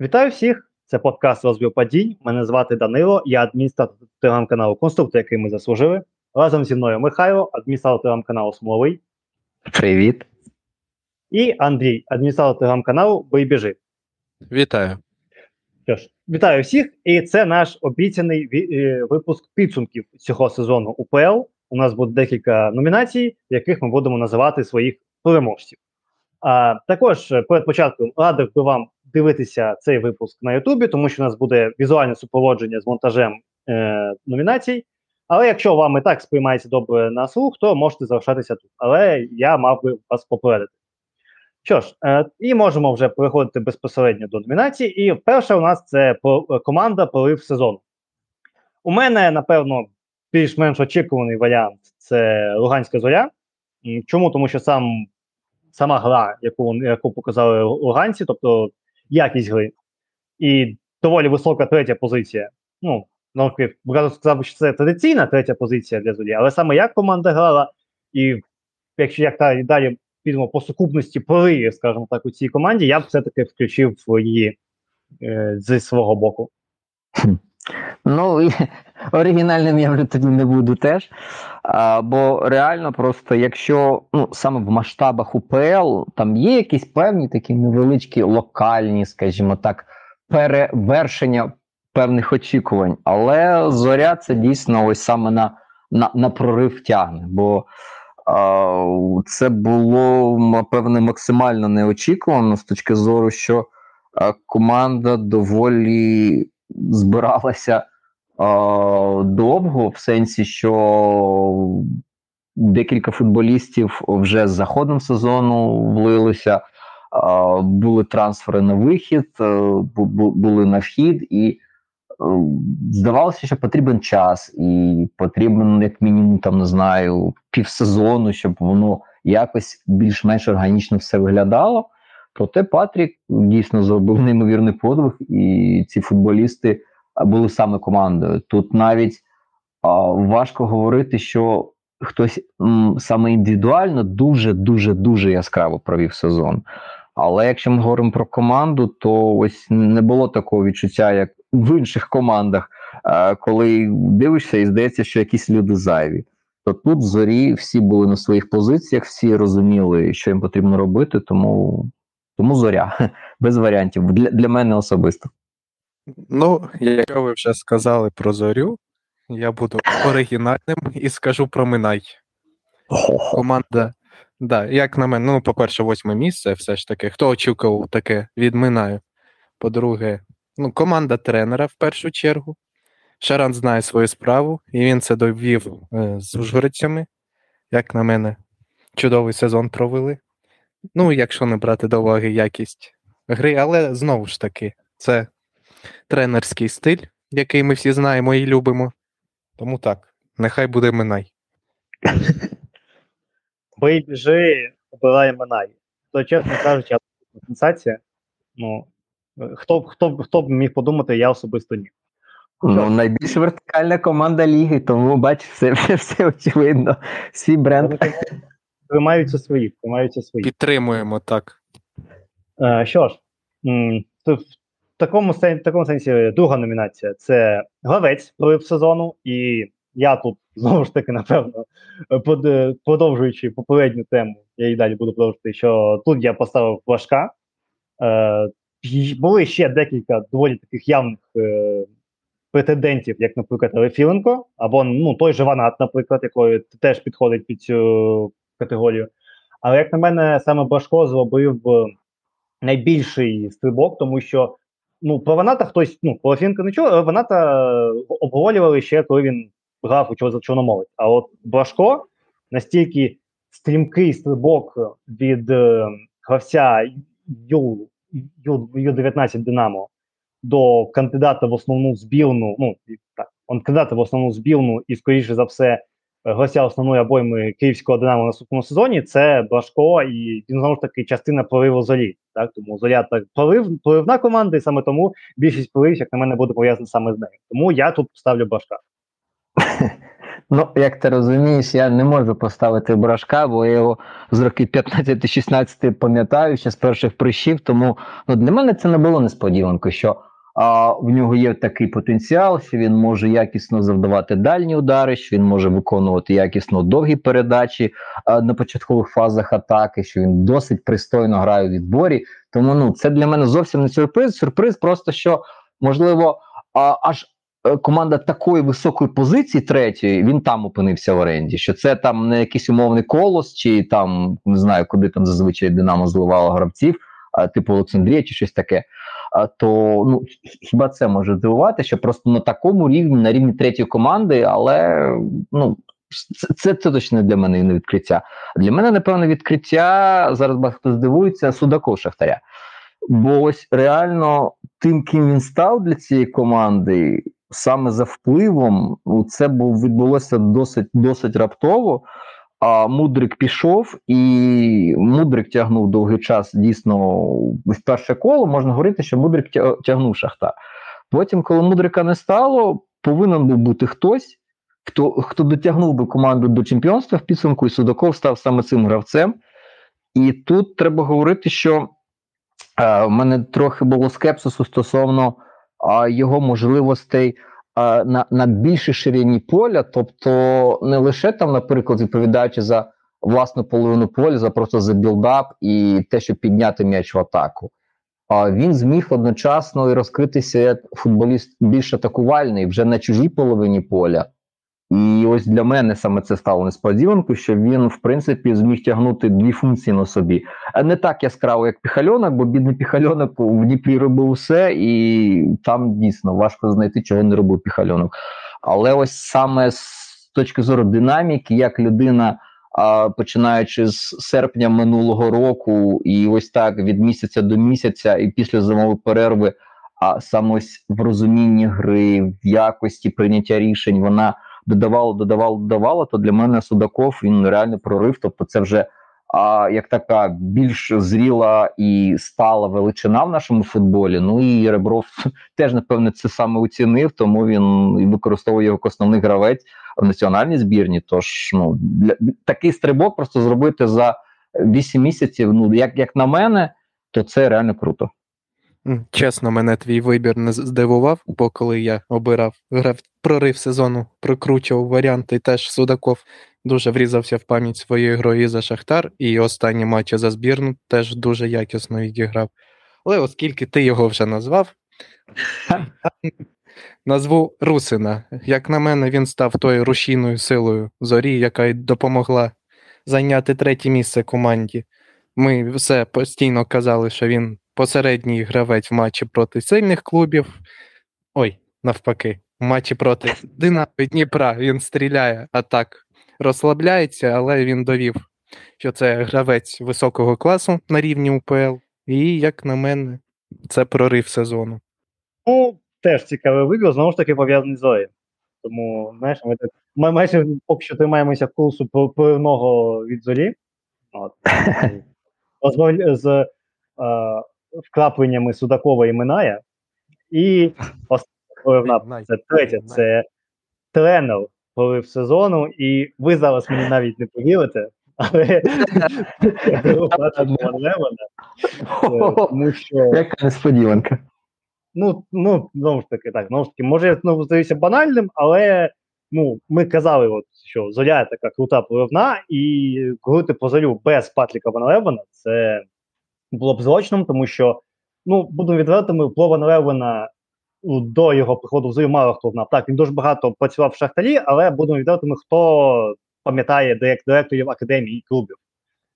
Вітаю всіх! Це подкаст розбір падінь. Мене звати Данило, я адміністратор телеграм-каналу Конструктор, який ми заслужили. Разом зі мною Михайло, адміністратор телеграм-каналу Смоловий. Привіт. І Андрій, адміністратор телеграм-каналу Бойбіжи. Вітаю. Що ж, вітаю всіх! І це наш обіцяний е, випуск підсумків цього сезону УПЛ. У нас буде декілька номінацій, в яких ми будемо називати своїх переможців. А також е, перед початком радив би вам дивитися цей випуск на Ютубі, тому що у нас буде візуальне супроводження з монтажем е, номінацій. Але якщо вам і так сприймається добре на слух, то можете залишатися тут. Але я мав би вас попередити. Що ж, е, і можемо вже переходити безпосередньо до номінацій. І перша у нас це е, команда порив сезону. У мене, напевно, більш-менш очікуваний варіант це Луганська зоря. Чому? Тому що сам сама гра, яку яку показали луганці, тобто якість гри, і доволі висока третя позиція. Ну, Багато сказав, що це традиційна третя позиція для Зорі, але саме як команда грала, і якщо як та, далі підемо по сукупності поривів, скажімо так, у цій команді, я б все-таки включив її е, зі свого боку. Ну, оригінальним я вже тоді не буду теж. А, Бо реально, просто якщо ну, саме в масштабах УПЛ там є якісь певні такі невеличкі локальні, скажімо так, перевершення певних очікувань. Але зоря це дійсно ось саме на на, на прорив тягне. Бо а, це було, напевне, максимально неочікувано з точки зору, що а, команда доволі збиралася довго, в сенсі, що декілька футболістів вже з заходом сезону влилися, були трансфери на вихід, е, були на вхід, і е, здавалося, що потрібен час, і потрібен, як мінімум, там не знаю, півсезону, щоб воно якось більш-менш органічно все виглядало. Проте Патрік дійсно зробив неймовірний подвиг, і ці футболісти були саме командою. Тут навіть а, важко говорити, що хтось м, саме індивідуально дуже дуже дуже яскраво провів сезон. Але якщо ми говоримо про команду, то ось не було такого відчуття, як в інших командах, коли дивишся і здається, що якісь люди зайві. То тут в зорі всі були на своїх позиціях, всі розуміли, що їм потрібно робити, тому тому зоря без варіантів для, для мене особисто. Ну, якщо ви вже сказали про зорю, я буду оригінальним і скажу про Минай. Команда, да, як на мене, ну, по-перше, восьме місце, все ж таки. Хто очікував таке від Минаю? По-друге, ну, команда тренера в першу чергу. Шаран знає свою справу, і він це довів е, з ужгородцями. Як на мене, чудовий сезон провели. Ну, якщо не брати до уваги якість гри, але знову ж таки, це тренерський стиль, який ми всі знаємо і любимо. Тому так, нехай буде Минай. Бий біжи, обирає Минай. То, чесно кажучи, сенсація. Ну, хто хто, хто б міг подумати, я особисто ні. Ну, найбільш вертикальна команда ліги, тому бач, все все, все очевидно. Свій бренд. Тримаються свої, тримаються свої. Підтримуємо так. Е, Що ж, такому в такому сенсі друга номінація це гравець прорив сезону, і я тут знову ж таки, напевно, продовжуючи попередню тему, я і далі буду продовжувати, що тут я поставив важка. Е, Були ще декілька доволі таких явних е, претендентів, як, наприклад, Рефіленко, або ну, той же Ванат, наприклад, який теж підходить під цю категорію. Але, як на мене, саме Башко зробив найбільший стрибок, тому що ну, про Ваната хтось, ну, про Фінка не чув, але Ваната обговорювали ще, коли він грав у за Чорномовець. А от Брашко настільки стрімкий стрибок від е, гравця Ю, Ю, Ю-19 Динамо до кандидата в основну збірну, ну, так, кандидата в основну збірну і, скоріше за все, гостя основної обойми київського динамо наступному сезоні це Брашко, і він знову ж таки частина прориву зорі. Так тому зоря так прорив, проривна команда, і саме тому більшість проривів, як на мене, буде пов'язана саме з нею. Тому я тут ставлю Брашка. Ну, як ти розумієш, я не можу поставити брашка, бо я його з років 15-16 пам'ятаю ще з перших прищів. Тому ну, для мене це не було несподіванкою, що а, в нього є такий потенціал, що він може якісно завдавати дальні удари, що він може виконувати якісно довгі передачі а, на початкових фазах атаки, що він досить пристойно грає у відборі. Тому ну, це для мене зовсім не сюрприз. Сюрприз просто що можливо а, аж е, команда такої високої позиції третьої, він там опинився в оренді. Що це там не якийсь умовний колос, чи там не знаю, куди там зазвичай Динамо зливало гравців, типу Олександрія, чи щось таке. То ну хіба це може здивувати, що просто на такому рівні, на рівні третьої команди, але ну. Це, це, це точно для мене не відкриття. Для мене, напевно, відкриття зараз багато здивується Судаков Шахтаря. Бо ось реально тим, ким він став для цієї команди, саме за впливом, це був відбулося досить досить раптово. А Мудрик пішов, і Мудрик тягнув довгий час дійсно в перше коло. Можна говорити, що Мудрик тягнув Шахтар. Потім, коли Мудрика не стало, повинен був бути хтось, хто хто дотягнув би команду до чемпіонства в підсумку, і Судаков став саме цим гравцем. І тут треба говорити, що е, в мене трохи було скепсису стосовно е, його можливостей на на більшій ширині поля, тобто не лише там, наприклад, відповідаючи за власну половину поля, за просто за build-up і те, щоб підняти м'яч в атаку. А він зміг одночасно і розкритися як футболіст більш атакувальний вже на чужій половині поля. І ось для мене саме це стало несподіванкою, що він, в принципі, зміг тягнути дві функції на собі. Не так яскраво, як Піхальонок, бо бідний Піхальонок в Дніпрі робив все, і там дійсно важко знайти, чого не робив Піхальонок. Але ось саме з точки зору динаміки, як людина, починаючи з серпня минулого року, і ось так від місяця до місяця, і після зимової перерви, а саме ось в розумінні гри, в якості прийняття рішень, вона додавало, додавало, додавало, то для мене Судаков він реально прорив. Тобто, це вже а, як така більш зріла і стала величина в нашому футболі. Ну і Ребров теж напевне це саме оцінив, тому він використовує його як основний гравець в національній збірні. Тож ну для такий стрибок просто зробити за 8 місяців. Ну як, як на мене, то це реально круто. Чесно, мене твій вибір не здивував, бо коли я обирав грав прорив сезону, прокручував варіанти, теж Судаков дуже врізався в пам'ять своєї грою за Шахтар, і останні матчі за збірну теж дуже якісно відіграв. Але оскільки ти його вже назвав, назву Русина. Як на мене, він став тою рушійною силою зорі, яка й допомогла зайняти третє місце команді. Ми все постійно казали, що він посередній гравець в матчі проти сильних клубів. Ой, навпаки, в матчі проти Динамо Дніпра він стріляє, а так розслабляється, але він довів, що це гравець високого класу на рівні УПЛ. І, як на мене, це прорив сезону. Ну, теж цікавий вибір, знову ж таки пов'язаний з Зої. Тому, знаєш, ми так ми майже поки що тримаємося курсу поривного від зорі. От. з, з е, вкрапленнями Судакова і Миная. І остання це третє, це тренер полив сезону, і ви зараз мені навіть не повірите, але тому що. Яка несподіванка. Ну, ну, знову ж таки, так, знову ж таки, може, я знову здаюся банальним, але ну, ми казали, от, що зоря така крута поливна, і говорити про зорю без Патріка Ван це було б злочином, тому що, ну, будемо відвертими, Плова Левина ну, до його приходу в Зою мало хто знав. Так, він дуже багато працював в Шахтарі, але будемо відвертими, хто пам'ятає директ, директорів академії і клубів.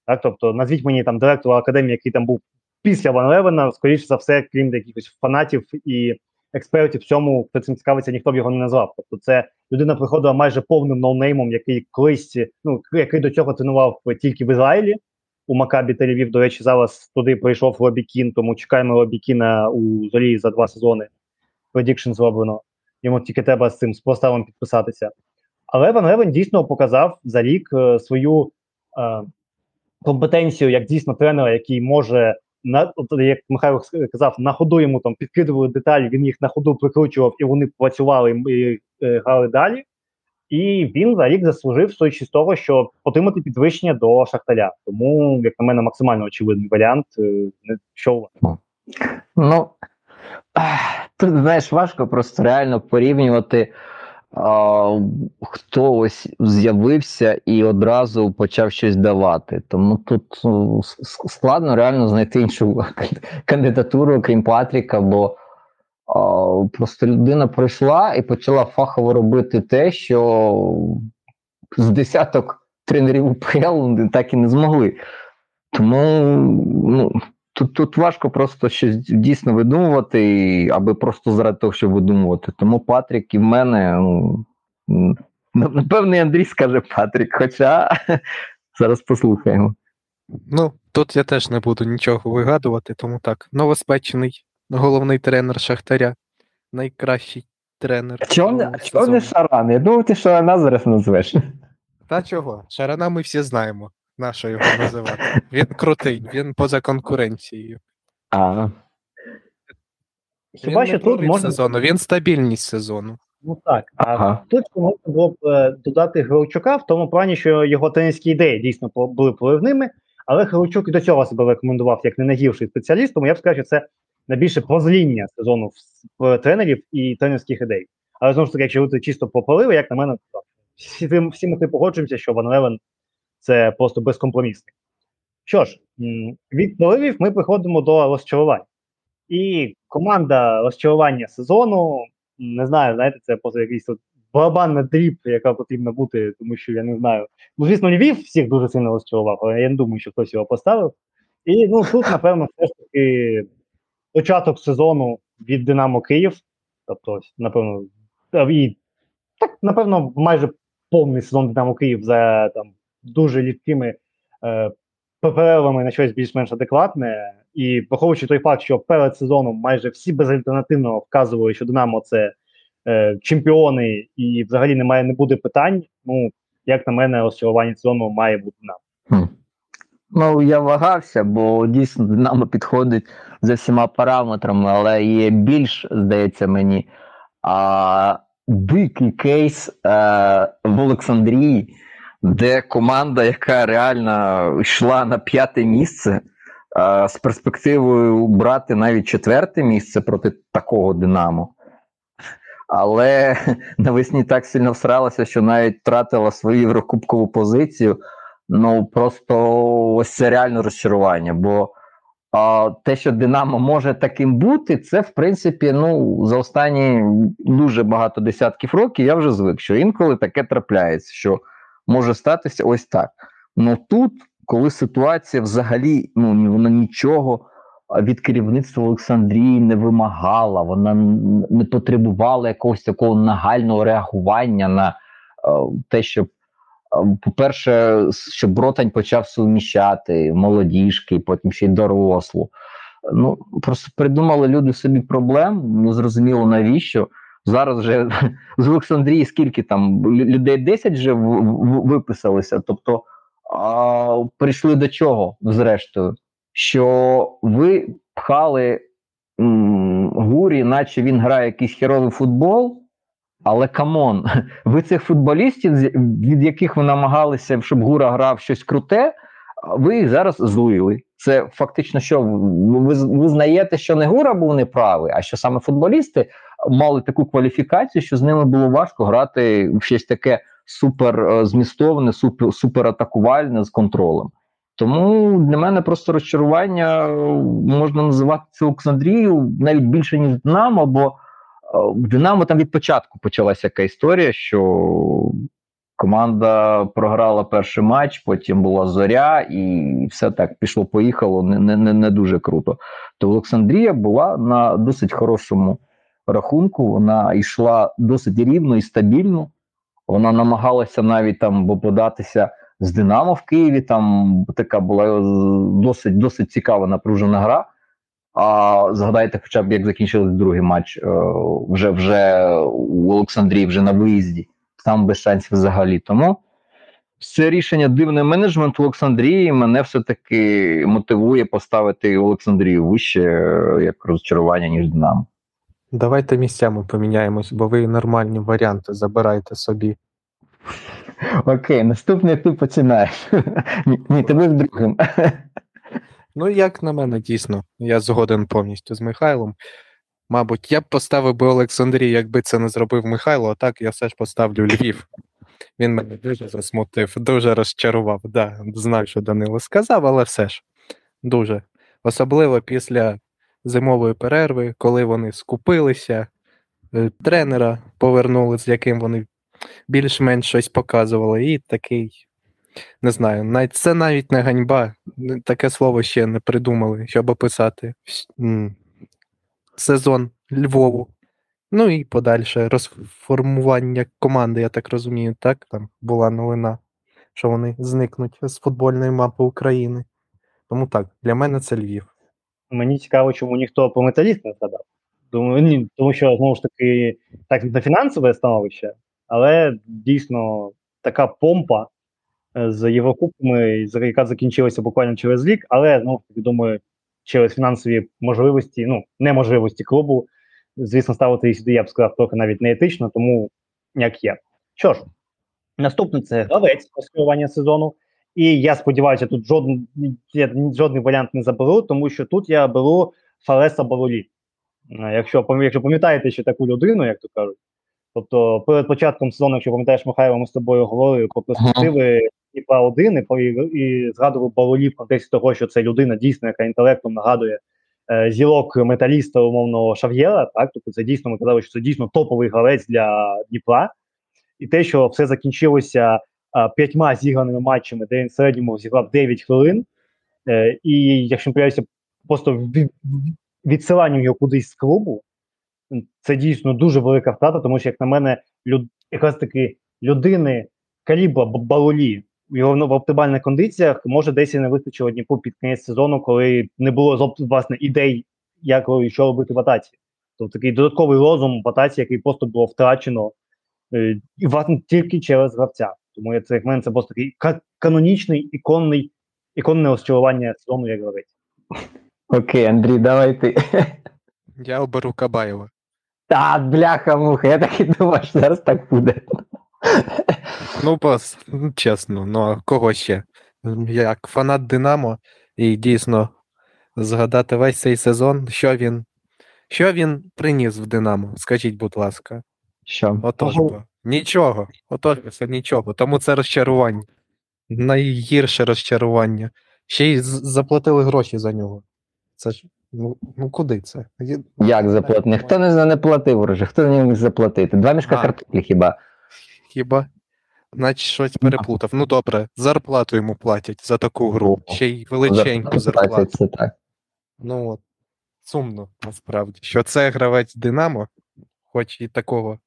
Так, тобто, назвіть мені там директора академії, який там був після Ван Левена, скоріше за все, крім якихось фанатів і експертів в цьому, хто цим цікавиться, ніхто б його не назвав. Тобто, це людина приходила майже повним ноунеймом, який колись, ну який до цього тренував тільки в Ізраїлі у Макабі Тель-Авів, До речі, зараз туди прийшов Лобікін, тому чекаємо Лобікіна у Зорі за два сезони. Prediction зроблено. Йому тільки треба з цим, з Поставом підписатися. Але Ван Левен дійсно показав за рік е, свою е, компетенцію як дійсно тренера, який може на як Михайло казав, на ходу йому там підкидували деталі, він їх на ходу прикручував і вони працювали і, і, і грали далі. І він за рік заслужив, статися з того, щоб отримати підвищення до Шахтаря. Тому, як на мене, максимально очевидний варіант. е, Що у вас? Ну тут знаєш, важко просто реально порівнювати, а, хто ось з'явився і одразу почав щось давати. Тому тут ну, складно реально знайти іншу кандидатуру, крім Патріка, бо просто людина прийшла і почала фахово робити те, що з десяток тренерів УПЛ так і не змогли. Тому ну, тут, тут важко просто щось дійсно видумувати, аби просто заради того, щоб видумувати. Тому Патрік і в мене, ну, м, напевне, Андрій скаже Патрік, хоча зараз послухаємо. Ну, тут я теж не буду нічого вигадувати, тому так. Новоспечений головний тренер Шахтаря. Найкращий тренер. Чого не, чого не. Шаран? Я думав, ти Шарана зараз назвеш. Та чого? Шарана ми всі знаємо. Нащо його називати? Він крутий, він поза конкуренцією. А, Хіба він що не тут можна сезону, він стабільність сезону. ну так, а ага. тут можна було б е, додати Грилчука в тому плані, що його тренерські ідеї дійсно були проривними, але Грилчук і до цього себе рекомендував як не найгірший спеціаліст, тому я б сказав, що це найбільше прозріння сезону в, в тренерів і тренерських ідей. Але знову ж таки, якщо говорити чисто по поливи, як на мене, то всі, всі ми погоджуємося, що Ван Левен це просто безкомпромісний. Що ж, від поливів ми приходимо до розчарувань. І команда розчарування сезону, не знаю, знаєте, це просто якийсь тут барабанна дріб, яка потрібна бути, тому що я не знаю. Ну, звісно, Львів всіх дуже сильно розчарував, але я не думаю, що хтось його поставив. І ну тут, напевно, все ж таки початок сезону від Динамо Київ. Тобто, напевно, і так, напевно, майже повний сезон Динамо Київ за там дуже рідкими е, перервами на щось більш-менш адекватне. І враховуючи той факт, що перед сезоном майже всі безальтернативно вказували, що Динамо це е, чемпіони, і взагалі немає, не буде питань. Ну, як на мене, розчарування сезону має бути нам. Ну, я вагався, бо дійсно Динамо підходить за всіма параметрами, але є більш, здається мені, а, дикий кейс е, в Олександрії, де команда, яка реально йшла на п'яте місце, е, з перспективою брати навіть четверте місце проти такого Динамо. Але навесні так сильно всралася, що навіть втратила свою єврокубкову позицію. Ну просто ось це реально розчарування. Бо а, те, що Динамо може таким бути, це в принципі ну за останні дуже багато десятків років я вже звик, що інколи таке трапляється, що може статися ось так. Ну тут, коли ситуація взагалі ну вона нічого від керівництва Олександрії не вимагала, вона не потребувала якогось такого нагального реагування на е, те, щоб По-перше, щоб Бротань почав суміщати молодіжки, потім ще й дорослу. Ну, просто придумали люди собі проблем, ну зрозуміло навіщо. Зараз вже з Олександрії скільки там людей 10 вже виписалися. Тобто а, прийшли до чого, зрештою, що ви пхали м, гурі, наче він грає якийсь херовий футбол. Але come on, ви цих футболістів, від яких ви намагалися, щоб Гура грав щось круте, ви їх зараз злили. Це фактично, що ви ви визнаєте, що не Гура був неправий, а що саме футболісти мали таку кваліфікацію, що з ними було важко грати в щось таке супер е, змістовне, супер, супер атакувальне з контролем. Тому для мене просто розчарування е, можна називати цю Олександрію навіть більше, ніж Динамо, бо е, в Динамо там від початку почалася яка історія, що команда програла перший матч, потім була зоря, і все так пішло-поїхало не, не, не, дуже круто. То Олександрія була на досить хорошому рахунку, вона йшла досить рівно і стабільно. Вона намагалася навіть там податися з Динамо в Києві. Там така була е, досить досить цікава напружена гра. А згадайте, хоча б як закінчили другий матч е, вже вже у Олександрії, вже на виїзді, там без шансів взагалі. Тому це рішення дивне менеджмент Олександрії мене все-таки мотивує поставити Олександрію вище е, як розчарування, ніж Динамо. Давайте місцями поміняємось, бо ви нормальні варіанти забирайте собі. Окей, наступний ти починаєш. Ні, ні, ти був другим. Ну, як на мене, дійсно, я згоден повністю з Михайлом. Мабуть, я б поставив би Олександрію, якби це не зробив Михайло, а так я все ж поставлю Львів. Він мене дуже засмутив, дуже розчарував. Да, знаю, що Данило сказав, але все ж дуже. Особливо після зимової перерви, коли вони скупилися, е, тренера повернули, з яким вони більш-менш щось показували, і такий. Не знаю, це навіть не ганьба. Таке слово ще не придумали, щоб описати сезон Львову. Ну і подальше розформування команди, я так розумію, так? Там була новина, що вони зникнуть з футбольної мапи України. Тому так, для мене це Львів. Мені цікаво, чому ніхто про металіст не згадав. Думаю, ні, тому що знову ж таки так на фінансове становище, але дійсно така помпа з Єврокубками, яка закінчилася буквально через рік, але ж думаю, через фінансові можливості, ну неможливості клубу, звісно, ставити її сюди, я б сказав, трохи навіть неетично, тому як є. Що ж, наступний це гравець розкривання сезону. І я сподіваюся, тут жоден, я жодний варіант не заберу, тому що тут я беру Фалеса Балолі. Е, Якщо, якщо пам'ятаєте ще таку людину, як то кажуть. Тобто перед початком сезону, якщо пам'ятаєш, Михайло, ми з тобою говорили про перспективи Дніпра 1 і, і згадував Балолі в контексті того, що це людина дійсно, яка інтелектом нагадує е, зілок металіста умовного Шав'єра. Так, тобто це дійсно ми казали, що це дійсно топовий гравець для Дніпра. І те, що все закінчилося а, п'ятьма зіграними матчами, де він в середньому зіграв 9 хвилин. Е, і якщо не помиляюся, просто від, відсиланням його кудись з клубу, це дійсно дуже велика втрата, тому що, як на мене, люд, якраз таки людини калібра Б- Балолі в його в оптимальних кондиціях може десь і не вистачило Дніпру під кінець сезону, коли не було власне ідей, як і що робити в атаці. Тобто такий додатковий розум в атаці, який просто було втрачено е, і власне тільки через гравця. Тому я це як мене це просто такий канонічний іконний іконне розчарування сезону як гравець. Окей, Андрій, давай ти. Я оберу Кабаєва. Та, бляха муха, я так і думав, що зараз так буде. Ну, ну, чесно, ну а кого ще? Як фанат Динамо, і дійсно згадати весь цей сезон, що він, що він приніс в Динамо, скажіть, будь ласка. Що? Отож бо. Нічого. Отож це нічого. Тому це розчарування. Найгірше розчарування. Ще й заплатили гроші за нього. Це ж. Ну, ну куди це? Як заплатити? Ніхто не, не платив уже, хто за нього міг заплатити? Два мішка картоплі хіба? Хіба? Наче щось переплутав. Ну добре, зарплату йому платять за таку гру. Ще й величеньку зарплату. Це так. Ну от. Сумно, насправді. Що це гравець Динамо, хоч і такого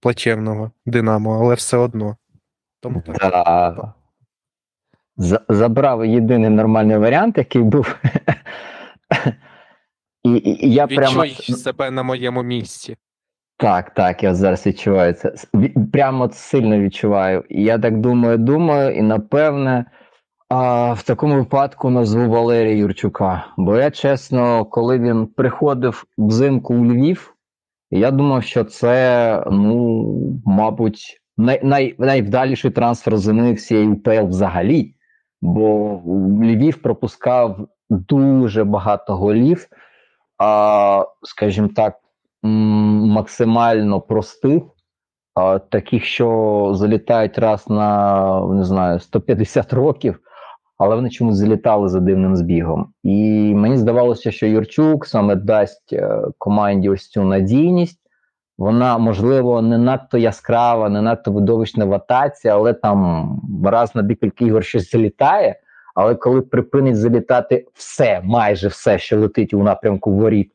плачевного Динамо, але все одно. Тому так. Да. Забрав єдиний нормальний варіант, який був. І, і, і я прямо себе на моєму місці. Так, так, я зараз відчуваю це. Прямо сильно відчуваю. Я так думаю, думаю, і напевне а, в такому випадку назву Валерія Юрчука. Бо я чесно, коли він приходив взимку у Львів, я думав, що це, ну, мабуть, най, най, найвдаліший трансфер зими всієї УПЛ взагалі. Бо Львів пропускав дуже багато голів, а, скажімо так, максимально простих, таких, що залітають раз на не знаю, 150 років, але вони чомусь залітали за дивним збігом. І мені здавалося, що Юрчук саме дасть е, команді ось цю надійність. Вона, можливо, не надто яскрава, не надто видовищна в атаці, але там раз на декілька ігор щось залітає. Але коли припинить залітати все, майже все, що летить у напрямку воріт,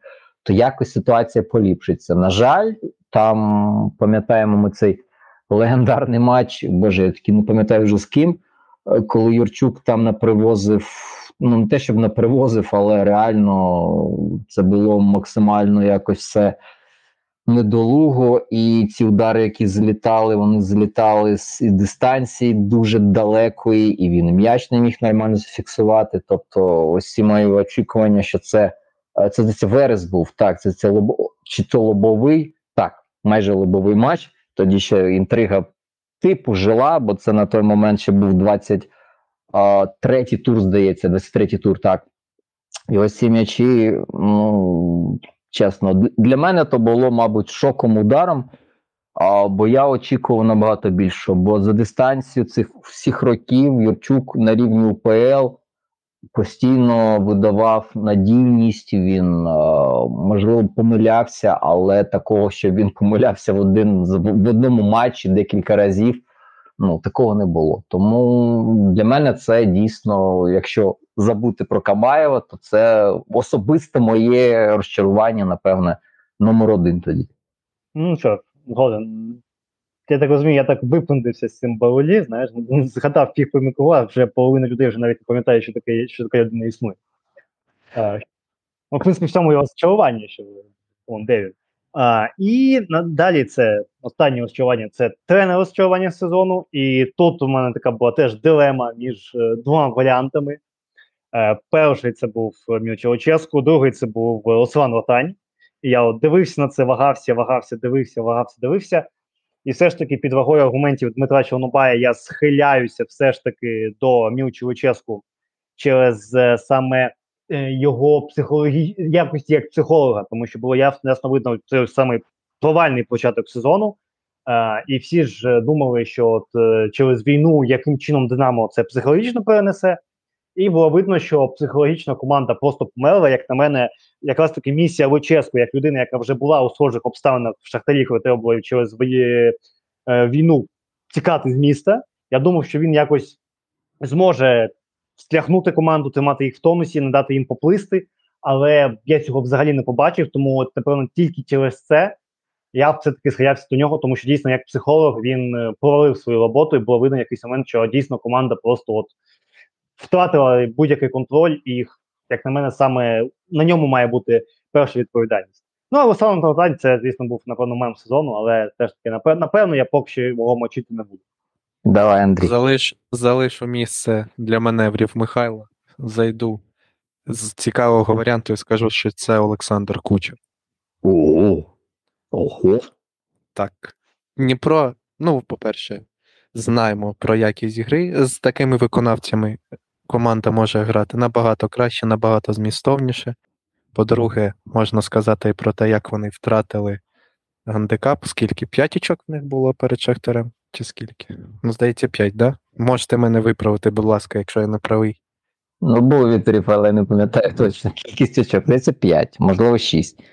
то якось ситуація поліпшиться. На жаль, там пам'ятаємо ми цей легендарний матч. Боже, я таки не пам'ятаю вже з ким, е, коли Юрчук там напривозив. Ну, не те, щоб напривозив, але реально це було максимально якось все недолуго, і ці удари, які злітали, вони злітали з дистанції дуже далекої, і він м'яч не міг нормально зафіксувати. Тобто, ось ці мої очікування, що це це, це Верес був. Так, це, це лобо, чи то лобовий, так, майже лобовий матч. Тоді ще інтрига типу жила, бо це на той момент ще був 23-й тур, здається, 23-й тур, так. І ось ці м'ячі, ну, чесно, для мене то було, мабуть, шоком ударом. А, бо я очікував набагато більше. Бо за дистанцію цих всіх років Юрчук на рівні УПЛ постійно видавав надійність. Він е, можливо помилявся, але такого, що він помилявся в один в одному матчі декілька разів. Ну такого не було. Тому для мене це дійсно, якщо забути про Кабаєва, то це особисте моє розчарування, напевне, номер один тоді. Ну що, згоден. Я так розумію, я так виплендився з цим Баулі, знаєш, згадав пів Микола, вже половина людей вже навіть не пам'ятає, що таке, що таке людина існує. А, ну, в принципі, в цьому його розчарування, що он де він. А, і далі це останнє розчарування це тренер розчарування сезону. І тут у мене така була теж дилема між е, двома варіантами. Е, перший це був Мілчо Ческу, другий це був Руслан Ротань. І я от дивився на це, вагався, вагався, дивився, вагався, дивився. І все ж таки, під вагою аргументів Дмитра Чорнобая я схиляюся все ж таки до Мілчі Луческу через е, саме е, його психологі... якості як психолога, тому що було ясно, видно це саме провальний початок сезону. Е, і всі ж е, думали, що от, е, через війну яким чином Динамо це психологічно перенесе. І було видно, що психологічно команда просто померла. Як на мене, якраз таки місія Луческу, як людина, яка вже була у схожих обставинах в Шахтарі, коли треба було через е, війну тікати з міста. Я думав, що він якось зможе стряхнути команду, тримати їх в тонусі, не дати їм поплисти. Але я цього взагалі не побачив. Тому, от, напевно, тільки через це я все таки схилявся до нього, тому що дійсно, як психолог, він е, провалив свою роботу, і було видно якийсь момент, що дійсно команда просто от втратила будь-який контроль, і як на мене, саме на ньому має бути перша відповідальність. Ну, а Руслан Тарутань, це, звісно, був напевно мем сезону, але теж таки, напевно, напевно, я поки що його мочити не буду. Давай, Андрій. Залиш, залишу місце для маневрів Михайла. Зайду з цікавого варіанту і скажу, що це Олександр Кучер. Ого. Ого. Так. Дніпро, ну, по-перше, знаємо про якість гри. З такими виконавцями команда може грати набагато краще, набагато змістовніше. По-друге, можна сказати і про те, як вони втратили гандикап, скільки п'ять очок в них було перед Шахтарем, чи скільки? Ну, здається, п'ять, да? Можете мене виправити, будь ласка, якщо я не правий. Ну, був відповідь, але не пам'ятаю точно. Кількість очок. Здається, 5, можливо, 6,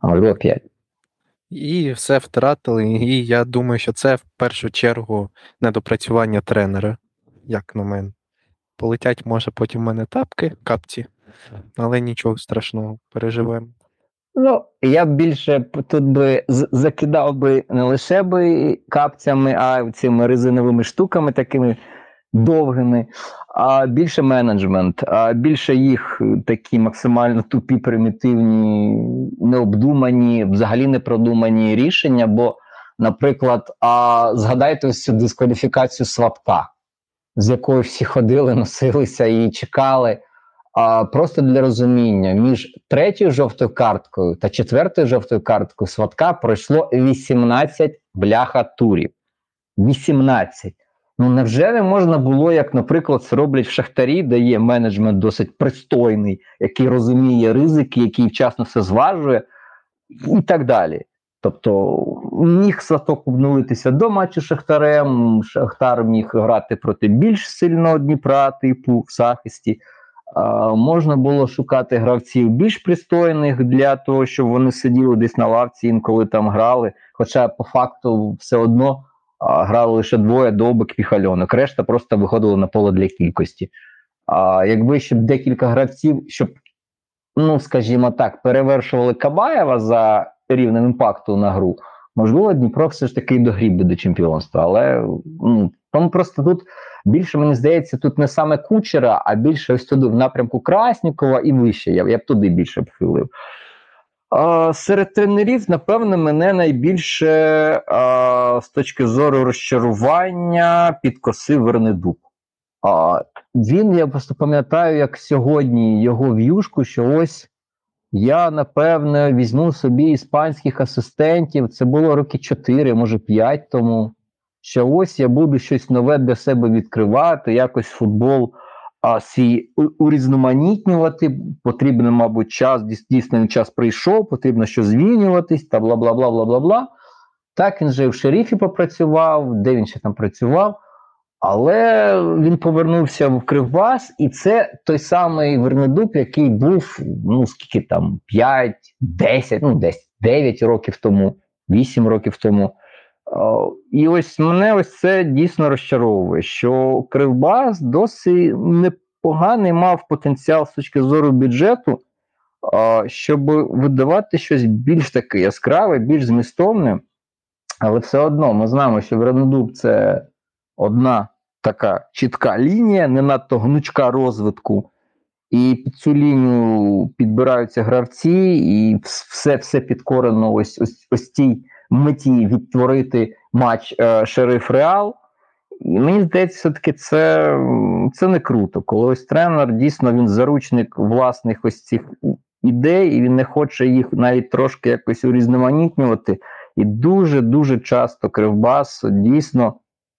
а можливо, 5. І все втратили. І я думаю, що це в першу чергу недопрацювання тренера, як на мене. Полетять, може, потім в мене тапки, капці, але нічого страшного, переживемо. Ну, я б більше тут би закидав би не лише би капцями, а цими резиновими штуками такими довгими, а більше менеджмент, а більше їх е, такі максимально тупі, примітивні, необдумані, взагалі не продумані рішення. Бо, наприклад, а згадайте ось цю дискваліфікацію Сватка, з якою всі ходили, носилися і чекали. А просто для розуміння, між третьою жовтою карткою та четвертою жовтою карткою Сватка пройшло 18 бляха турів. 18. Ну невже не можна було, як, наприклад, це роблять в Шахтарі, де є менеджмент досить пристойний, який розуміє ризики, який вчасно все зважує, і так далі. Тобто міг Сваток обнулитися до матчу Шахтарем, Шахтар міг грати проти більш сильного Дніпра, типу в захисті. А, можна було шукати гравців більш пристойних для того, щоб вони сиділи десь на лавці, інколи там грали. Хоча по факту все одно а, грали лише двоє довбик і хальонок. Решта просто виходили на поле для кількості. А якби ще декілька гравців, щоб, ну скажімо так, перевершували Кабаєва за рівнем імпакту на гру, можливо, Дніпро все ж таки догріб би до чемпіонства. Але ну, тому просто тут більше мені здається, тут не саме кучера, а більше ось туди в напрямку Краснікова і вище. Я, я б туди більше б хилив. А, серед тренерів, напевно, мене найбільше а, з точки зору розчарування підкосив Вернедуб. А, він, я просто пам'ятаю, як сьогодні його в'юшку, що ось я, напевне, візьму собі іспанських асистентів. Це було роки 4, може 5 тому. що ось я буду щось нове для себе відкривати, якось футбол а, свій урізноманітнювати. Потрібно, мабуть, час, дійсно час прийшов, потрібно що змінюватись, та бла бла бла бла бла бла. Так він же в шерифі попрацював, де він ще там працював. Але він повернувся в Кривбас, і це той самий Вернедуб, який був ну скільки там 5, 10, ну десь 9 років тому, 8 років тому. І ось мене ось це дійсно розчаровує, що Кривбас досить непоганий мав потенціал з точки зору бюджету, щоб видавати щось більш таке яскраве, більш змістовне. Але все одно ми знаємо, що Вернедуб це одна така чітка лінія, не надто гнучка розвитку. І під цю лінію підбираються гравці, і все все підкорено ось ось, ось цій меті відтворити матч е, Шериф Реал. І мені здається, все-таки це це не круто. Коли ось тренер дійсно він заручник власних ось цих ідей, і він не хоче їх навіть трошки якось урізноманітнювати. І дуже-дуже часто Кривбас дійсно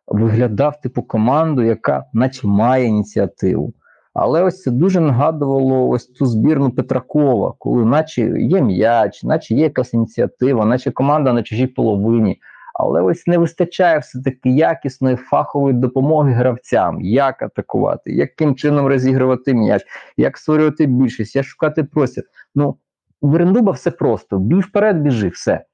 виглядав типу команду, яка наче має ініціативу. Але ось це дуже нагадувало ось ту збірну Петракова, коли наче є м'яч, наче є якась ініціатива, наче команда на чужій половині. Але ось не вистачає все-таки якісної фахової допомоги гравцям, як атакувати, яким чином розігрувати м'яч, як створювати більшість, як шукати простір. Ну, у Верендуба все просто: бій вперед, біжи, все.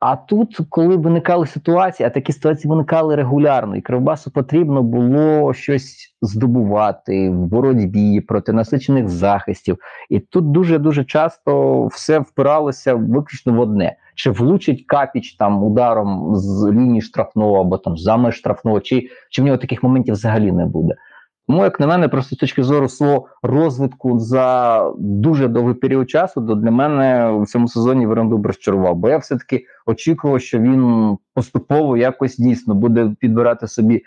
А тут, коли виникали ситуації, а такі ситуації виникали регулярно, і Кривбасу потрібно було щось здобувати в боротьбі проти насичених захистів. І тут дуже дуже часто все впиралося виключно в одне: чи влучить капіч там ударом з лінії штрафного або там за штрафного, чи, чи в нього таких моментів взагалі не буде. Тому, як на мене, просто з точки зору свого розвитку за дуже довгий період часу, то для мене в цьому сезоні Верендуб розчарував. Бо я все-таки очікував, що він поступово якось дійсно буде підбирати собі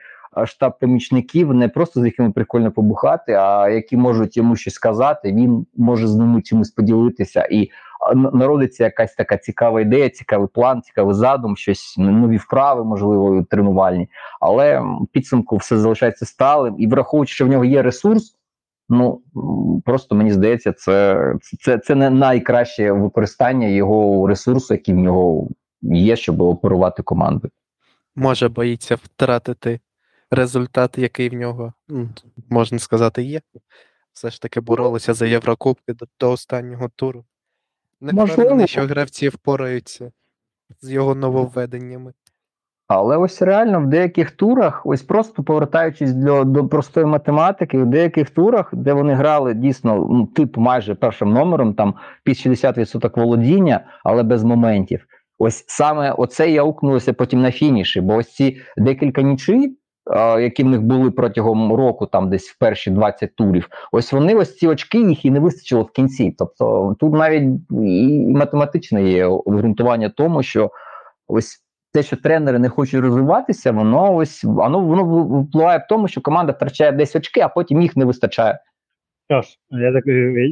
штаб помічників, не просто з якими прикольно побухати, а які можуть йому щось сказати. Він може з ними чимось поділитися і народиться якась така цікава ідея, цікавий план, цікавий задум, щось нові вправи, можливо, тренувальні. Але підсумку все залишається сталим і враховуючи, що в нього є ресурс. Ну просто мені здається, це це, це не найкраще використання його ресурсу, який в нього є, щоб оперувати командою. Може боїться втратити результат, який в нього, можна сказати, є. Все ж таки боролися за Єврокубки до, до останнього туру. Не впевнений, що гравці впораються з його нововведеннями. Але ось реально в деяких турах, ось просто повертаючись до до простої математики, в деяких турах, де вони грали дійсно ну, типу майже першим номером, там під 60% володіння, але без моментів. Ось саме оце і аукнулося потім на фініші, бо ось ці декілька нічий, які в них були протягом року, там десь в перші 20 турів, ось вони ось ці очки їх і не вистачило в кінці. Тобто тут навіть і математичне є обґрунтування тому, що ось. Те, що тренери не хочуть розвиватися, воно ось воно воно впливає в тому, що команда втрачає десь очки, а потім їх не вистачає. Що ж, я так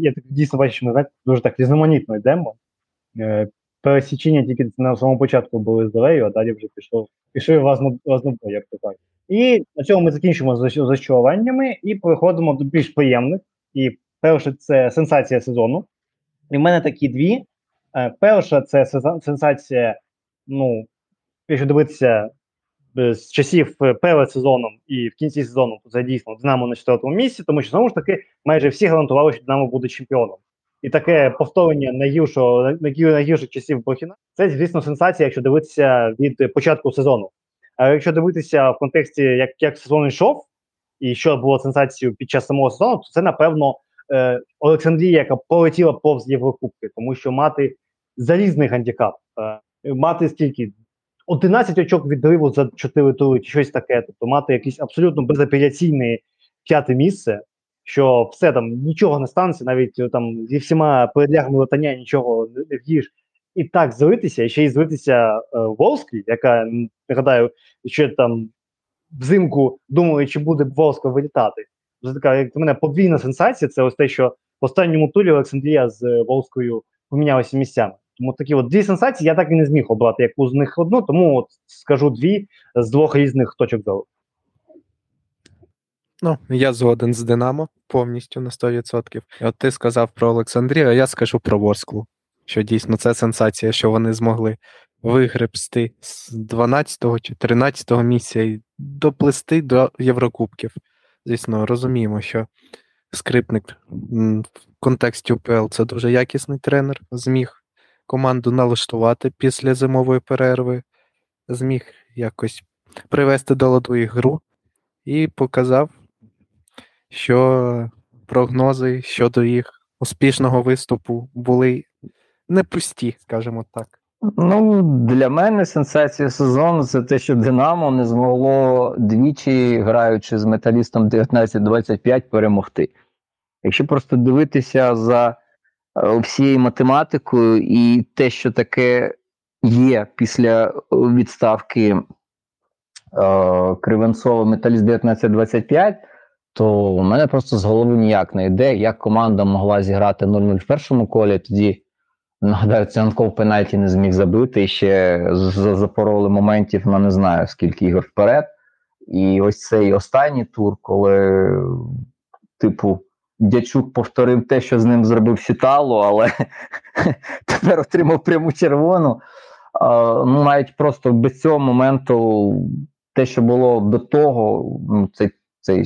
я так дійсно бачу, що ми так, дуже так різноманітно йдемо. Е, пересічення тільки на самому початку були з Лею, а далі вже пішов пішов вас на як то так. І на цьому ми закінчимо з зачаруваннями і переходимо до більш приємних. І перше, це сенсація сезону. І в мене такі дві. Е, перша це сенсація, ну, якщо дивитися е, з часів перед сезоном і в кінці сезону, то це дійсно Динамо на четвертому місці, тому що знову ж таки майже всі гарантували, що Динамо буде чемпіоном. І таке повторення найгіршого найгірших часів Бохіна. Це, звісно, сенсація, якщо дивитися від початку сезону. А якщо дивитися в контексті, як як сезон йшов, і що було сенсацією під час самого сезону, то це напевно е, Олександрія, яка полетіла повз Єврокубки, тому що мати залізний гандікап, е, мати скільки 11 очок відриву за 4 тури, чи щось таке, тобто мати якесь абсолютно безапеляційне п'яте місце. Що все там нічого не станеться, навіть е, там зі всіма передлягами латання нічого не, вдієш і так злитися, і ще й злитися е, Волсклі, яка нагадаю, що там взимку думали, чи буде Волска вилітати. Це така, як для мене, подвійна сенсація. Це ось те, що в останньому турі Олександрія з Волскою помінялися місцями. Тому такі от дві сенсації я так і не зміг обрати яку з них одну, тому от скажу дві з двох різних точок зору. Ну, я згоден з Динамо повністю на 100%. От ти сказав про Олександрію, а я скажу про Ворсклу. Що дійсно це сенсація, що вони змогли вигребсти з 12 чи 13 місця і доплисти до Єврокубків. Звісно, розуміємо, що скрипник в контексті УПЛ це дуже якісний тренер, зміг команду налаштувати після зимової перерви, зміг якось привести до ладу ігру і показав, що прогнози щодо їх успішного виступу були не пусті, скажімо так. Ну, для мене сенсація сезону це те, що Динамо не змогло двічі, граючи з металістом 19-25, перемогти. Якщо просто дивитися за е, всією математикою і те, що таке є після відставки е, Кривенцова металіст 19-25, то у мене просто з голови ніяк не йде, як команда могла зіграти 0-0 в першому колі, тоді. Нагадаю, Циганков пенальті не зміг забити ще запороли моментів на не знаю скільки ігор вперед. І ось цей останній тур, коли, типу, Дячук повторив те, що з ним зробив Сітало, але тепер отримав пряму червону. Ну, навіть просто без цього моменту, те, що було до того, ну, цей, цей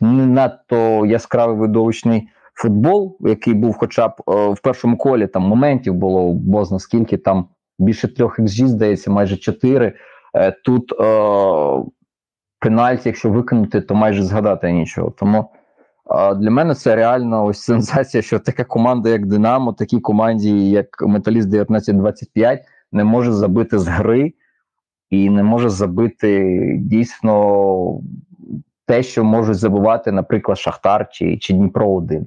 надто яскравий видовищний футбол, який був хоча б е, в першому колі, там моментів було бозна скільки, там більше трьох XG, здається, майже чотири. Е, тут е, пенальті, якщо виконати, то майже згадати нічого. Тому для мене це реально ось сенсація, що така команда, як Динамо, такій команді, як Металіст 1925, не може забити з гри і не може забити дійсно те, що можуть забувати, наприклад, Шахтар чи, чи Дніпро 1.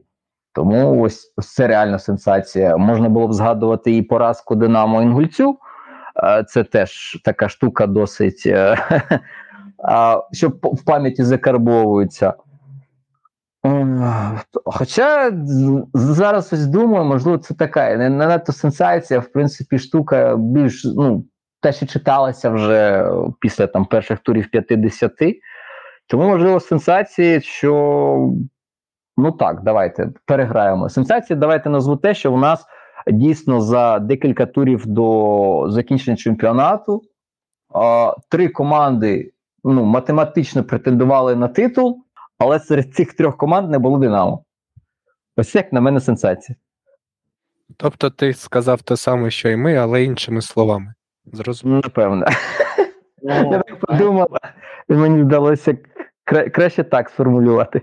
Тому ось, ось це реальна сенсація. Можна було б згадувати і поразку Динамо Інгульцю. Е, Це теж така штука досить, е, що в пам'яті закарбовується. Хоча зараз ось думаю, можливо, це така не надто сенсація, в принципі, штука більш ну, те, що читалося вже після там перших турів 50. Тому, можливо, сенсації, що ну так, давайте переграємо. Сенсації, давайте назву те, що у нас дійсно за декілька турів до закінчення чемпіонату а, три команди ну, математично претендували на титул, але серед цих трьох команд не було Динамо. Ось як на мене сенсація. Тобто ти сказав те саме, що і ми, але іншими словами. Зрозуміло. Напевно. Ну, Я так подумав, і мені вдалося кра- краще так сформулювати.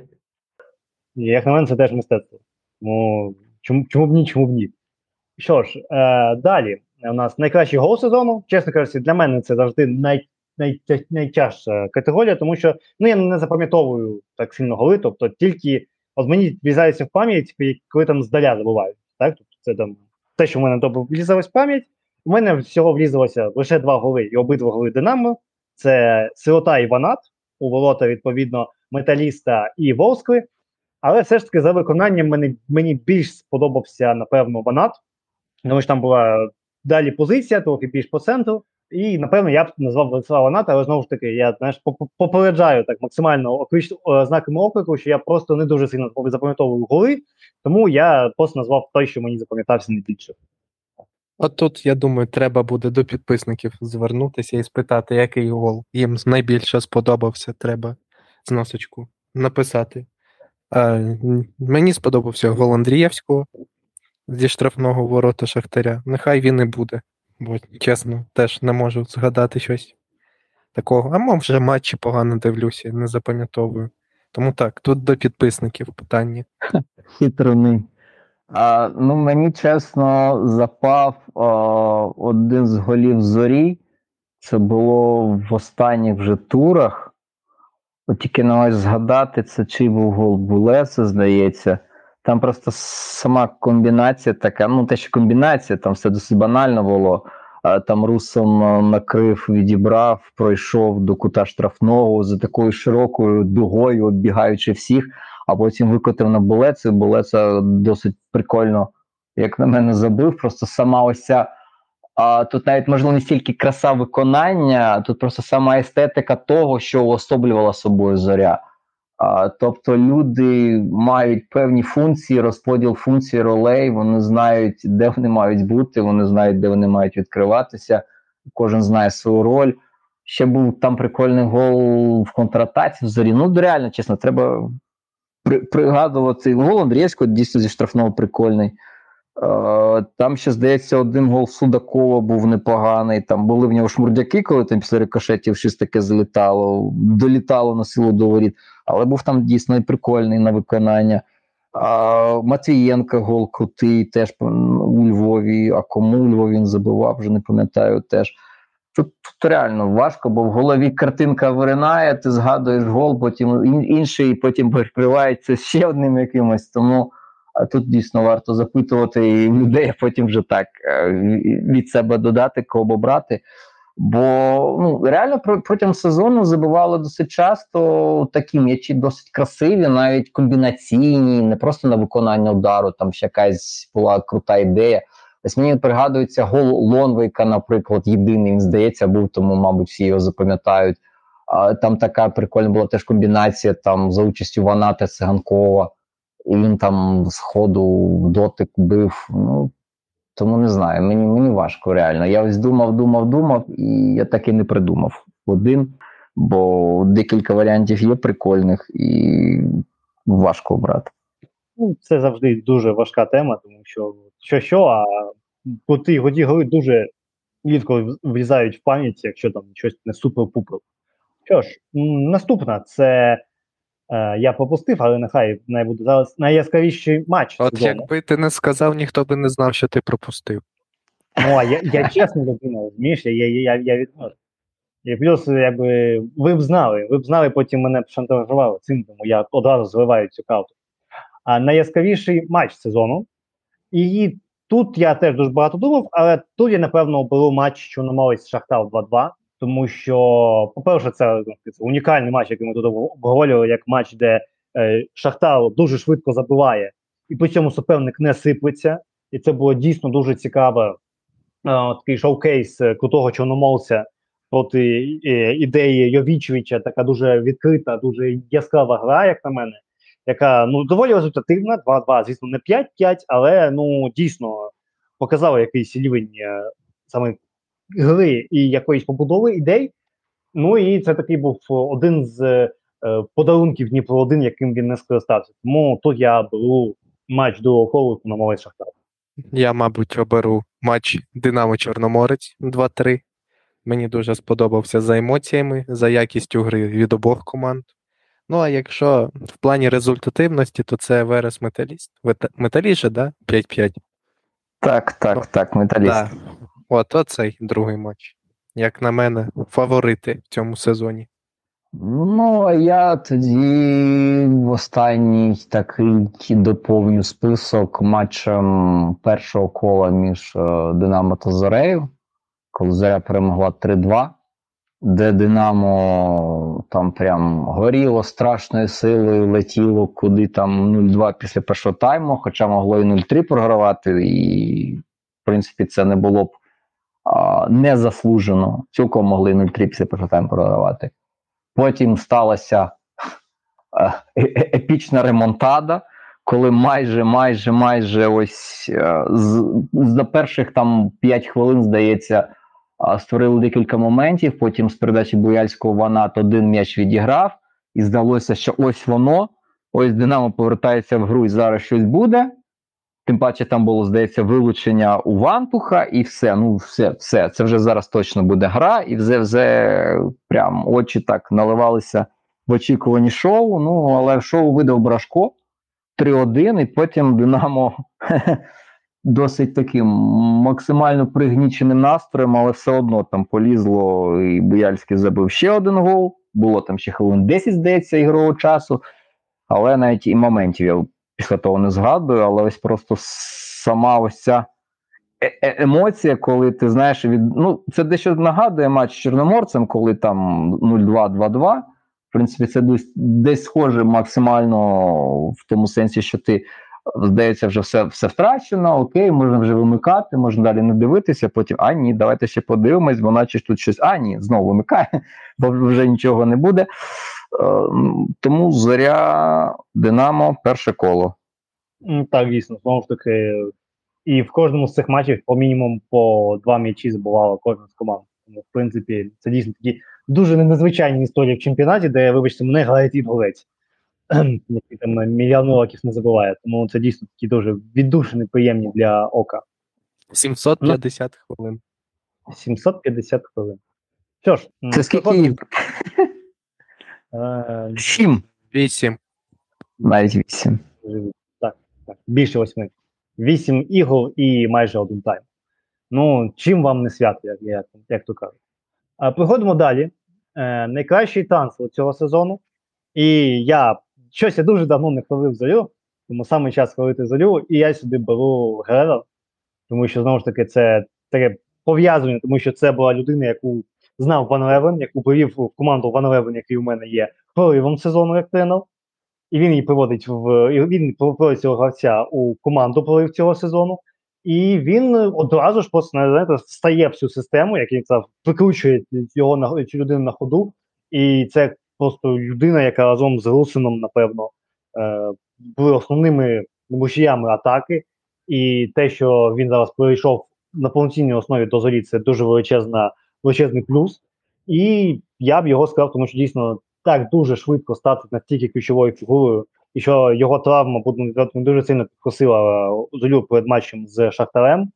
Як на мене, це теж мистецтво. Ну, чому, чому б ні, чому б ні? Що ж, е, далі у нас найкращий гол сезону. Чесно кажучи, для мене це завжди най, най, найтяжча категорія, тому що ну, я не запам'ятовую так сильно голи. Тобто тільки от мені врізається в пам'ять, коли там здаля забувають. Так? Тобто це там те, що в мене добре влізалось в пам'ять. У мене всього влізалося лише два голи, і обидва голи Динамо. Це Сирота і Ванат, у ворота, відповідно, металіста і Волскли. Але все ж таки за виконанням мені, мені більш сподобався, напевно, Ванат. Тому що там була далі позиція, трохи більш по центру. І, напевно, я б назвав Владислава Ваната, але знову ж таки, я знаєш, попереджаю так максимально оклич, знаками оклику, що я просто не дуже сильно запам'ятовую голи, тому я просто назвав той, що мені запам'ятався найбільше. От тут, я думаю, треба буде до підписників звернутися і спитати, який гол їм найбільше сподобався. Треба зносочку написати. Мені сподобався гол Андрієвського зі штрафного ворота Шахтаря. Нехай він і буде, бо чесно, теж не можу згадати щось такого. А може матчі погано дивлюся, не запам'ятовую. Тому так, тут до підписників питання. Хитроний. А, ну, мені чесно запав а, один з голів зорі. Це було в останніх вже турах. От тільки намагаюсь згадати, це чий був гол Булеса, здається. Там просто сама комбінація така, ну те, що комбінація, там все досить банально було. Там Русом а, накрив, відібрав, пройшов до кута штрафного за такою широкою дугою, оббігаючи всіх а потім викотив на Булецу, і Булеца досить прикольно як на мене, забив. Просто сама ось ця. А тут навіть можливо не стільки краса виконання, тут просто сама естетика того, що уособлювала собою зоря. А, тобто люди мають певні функції, розподіл функцій ролей, вони знають, де вони мають бути, вони знають, де вони мають відкриватися. Кожен знає свою роль. Ще був там прикольний гол в контратаці в зорі. Ну, реально, чесно, треба при, пригадувати. Гол Андрієвського дійсно зі штрафного прикольний. Е, Там ще, здається, один гол Судакова був непоганий. Там були в нього шмурдяки, коли там після рикошетів щось таке залітало, долітало на силу до воріт. Але був там дійсно і прикольний на виконання. А, Матвієнка гол крутий, теж у Львові. А кому у Львові він забивав, вже не пам'ятаю теж. Тут, тут реально важко, бо в голові картинка виринає, ти згадуєш гол, потім інший, потім перекривається ще одним якимось. Тому тут дійсно варто запитувати і людей, а потім вже так е, від себе додати, кого брати. Бо ну, реально протягом сезону забивали досить часто такі м'ячі досить красиві, навіть комбінаційні, не просто на виконання удару, там ще якась була крута ідея. Ось мені пригадується гол Лонвейка, наприклад, єдиний він здається, був, тому, мабуть, всі його запам'ятають. А, Там така прикольна була теж комбінація там за участю Ваната Циганкова, і він там з ходу дотик бив. Ну, тому не знаю, мені мені важко реально. Я ось думав, думав, думав, і я так і не придумав один, бо декілька варіантів є прикольних і важко обрати. Ну, Це завжди дуже важка тема, тому що що, що, а коти годі голи дуже рідко влізають в пам'ять, якщо там щось не супер-пупер. Що ж, наступна це я пропустив, але нехай не буде зараз найяскравіший матч. От сезону. якби ти не сказав, ніхто би не знав, що ти пропустив. Ну, а я я чесно людина, розумієш, я я, я, я відмовив. І плюс, якби ви б знали, ви б знали, потім мене шантажували цим, тому я одразу зливаю цю карту. А найяскравіший матч сезону. І тут я теж дуже багато думав, але тут я, напевно, оберу матч що Чорноморець Шахтар 2-2, тому що, по-перше, це, це унікальний матч, який ми тут обговорювали, як матч, де е, Шахтар дуже швидко забиває, і при цьому суперник не сиплеться. І це було дійсно дуже цікаво. Е, такий шоукейс е, крутого чорноморця проти е, ідеї Йовічевича, така дуже відкрита, дуже яскрава гра, як на мене яка ну доволі результативна, 2-2, звісно, не 5-5, але ну дійсно показала якийсь рівень е, саме гри і якоїсь побудови ідей. Ну і це такий був один з е, подарунків Дніпро 1 яким він не скористався. Тому тут я беру матч другого колу на малий Шахтар. Я, мабуть, оберу матч Динамо Чорноморець 2-3. Мені дуже сподобався за емоціями, за якістю гри від обох команд. Ну, а якщо в плані результативності, то це Верес Металіст. Металіст же, да? 5-5. Так, так, так, металіст. Да. От оцей другий матч. Як на мене, фаворити в цьому сезоні. Ну, а я тоді в останній такий доповню список матчем першого кола між е, Динамо та Зорею, коли Зоря перемогла 3-2 де Динамо там прям горіло страшною силою, летіло куди там 0-2 після першого тайму, хоча могло і 0-3 програвати, і, в принципі, це не було б а, не заслужено. Цілком могли 0-3 після програвати. Потім сталася е, е, епічна ремонтада. Коли майже, майже, майже ось е, з, за перших там 5 хвилин, здається, створили декілька моментів. Потім з передачі Бояльського Ванат один м'яч відіграв, і здалося, що ось воно. Ось Динамо повертається в гру і зараз щось буде. Тим паче там було, здається, вилучення у Вантуха, і все. Ну, все, все. Це вже зараз точно буде гра, і вже вже прям очі так наливалися в очікуванні шоу. Ну, але шоу видав Брашко 3-1, і потім Динамо досить таким максимально пригніченим настроєм, але все одно там полізло, і Буяльський забив ще один гол. Було там ще хвилин 10, здається, ігрового часу. Але навіть і моментів я після того не згадую, але ось просто сама ось ця е, е емоція, коли ти знаєш, від ну це дещо нагадує матч з Чорноморцем, коли там 0-2-2-2. В принципі, це десь, десь схоже максимально в тому сенсі, що ти здається, вже все все втрачено, окей, можна вже вимикати, можна далі не дивитися, потім а ні, давайте ще подивимось, бо наче тут щось, а ні, знову вимикає, бо вже нічого не буде. Е, тому зоря Динамо перше коло. Так, дійсно, знову ж таки, і в кожному з цих матчів по мінімум по два м'ячі забувала кожна з команд. Тому, в принципі, це дійсно такі дуже незвичайні історії в чемпіонаті, де, вибачте, мене грає гравець, який там мільйон років не забуває. Тому це дійсно такі дуже віддушені, приємні для ока. 750 хвилин. 750 хвилин. Що ж, Це скільки Сім. 8. Навіть вісім. Так, так, більше восьми. Вісім ігор і майже один тайм. Ну, чим вам не свято, як, як, як то кажуть. А приходимо далі. Е, найкращий трансфер цього сезону. І я щось я дуже давно не хвалив зорю, тому саме час хвалити зорю, і я сюди беру Герера, тому що знову ж таки це таке пов'язування, тому що це була людина, яку знав Ван Левен, яку привів в команду Ван Левен, який у мене є проривом сезону як тренер. І він її приводить в він приводить цього гравця у команду прорив цього сезону. І він одразу ж просто знаєте, стає в цю систему, як він сказав, викручує його на цю людину на ходу. І це просто людина, яка разом з Русином, напевно, е, були основними мушіями атаки. І те, що він зараз перейшов на повноцінній основі до зорі, це дуже величезна, величезний плюс. І я б його сказав, тому що дійсно так дуже швидко стати настільки ключовою фігурою, і що його травма буде дуже сильно підкосила е, Золю перед матчем з Шахтарем,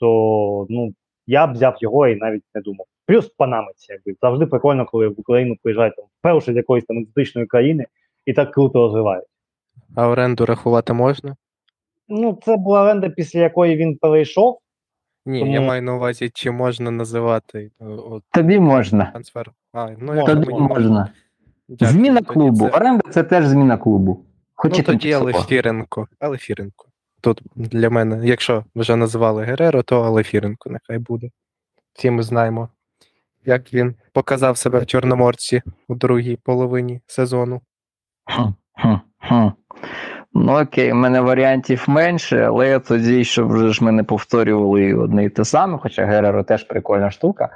то ну я б взяв його і навіть не думав. Плюс панамець, якби завжди прикольно, коли в Україну приїжджають там вперше з якоїсь там екзотичної країни і так круто розвивають. А оренду рахувати можна? Ну, це була оренда, після якої він перейшов. Ні, Тому- я маю на увазі, чи можна називати е, от, Тобі можна. трансфер. А, ну, Можна, Тобі мені можна. Дякую, Зміна тоді клубу. це- Оренда це теж зміна клубу. Хоч Ну і тоді. Алефіренко. Алефіренко. Тут для мене, якщо вже називали Гереро, то Алефіренко нехай буде. Всі ми знаємо, як він показав себе в Чорноморці у другій половині сезону. Хм, хм, хм. Ну окей, в мене варіантів менше, але я тоді, щоб вже ж ми не повторювали одне і те саме, хоча Гереро теж прикольна штука.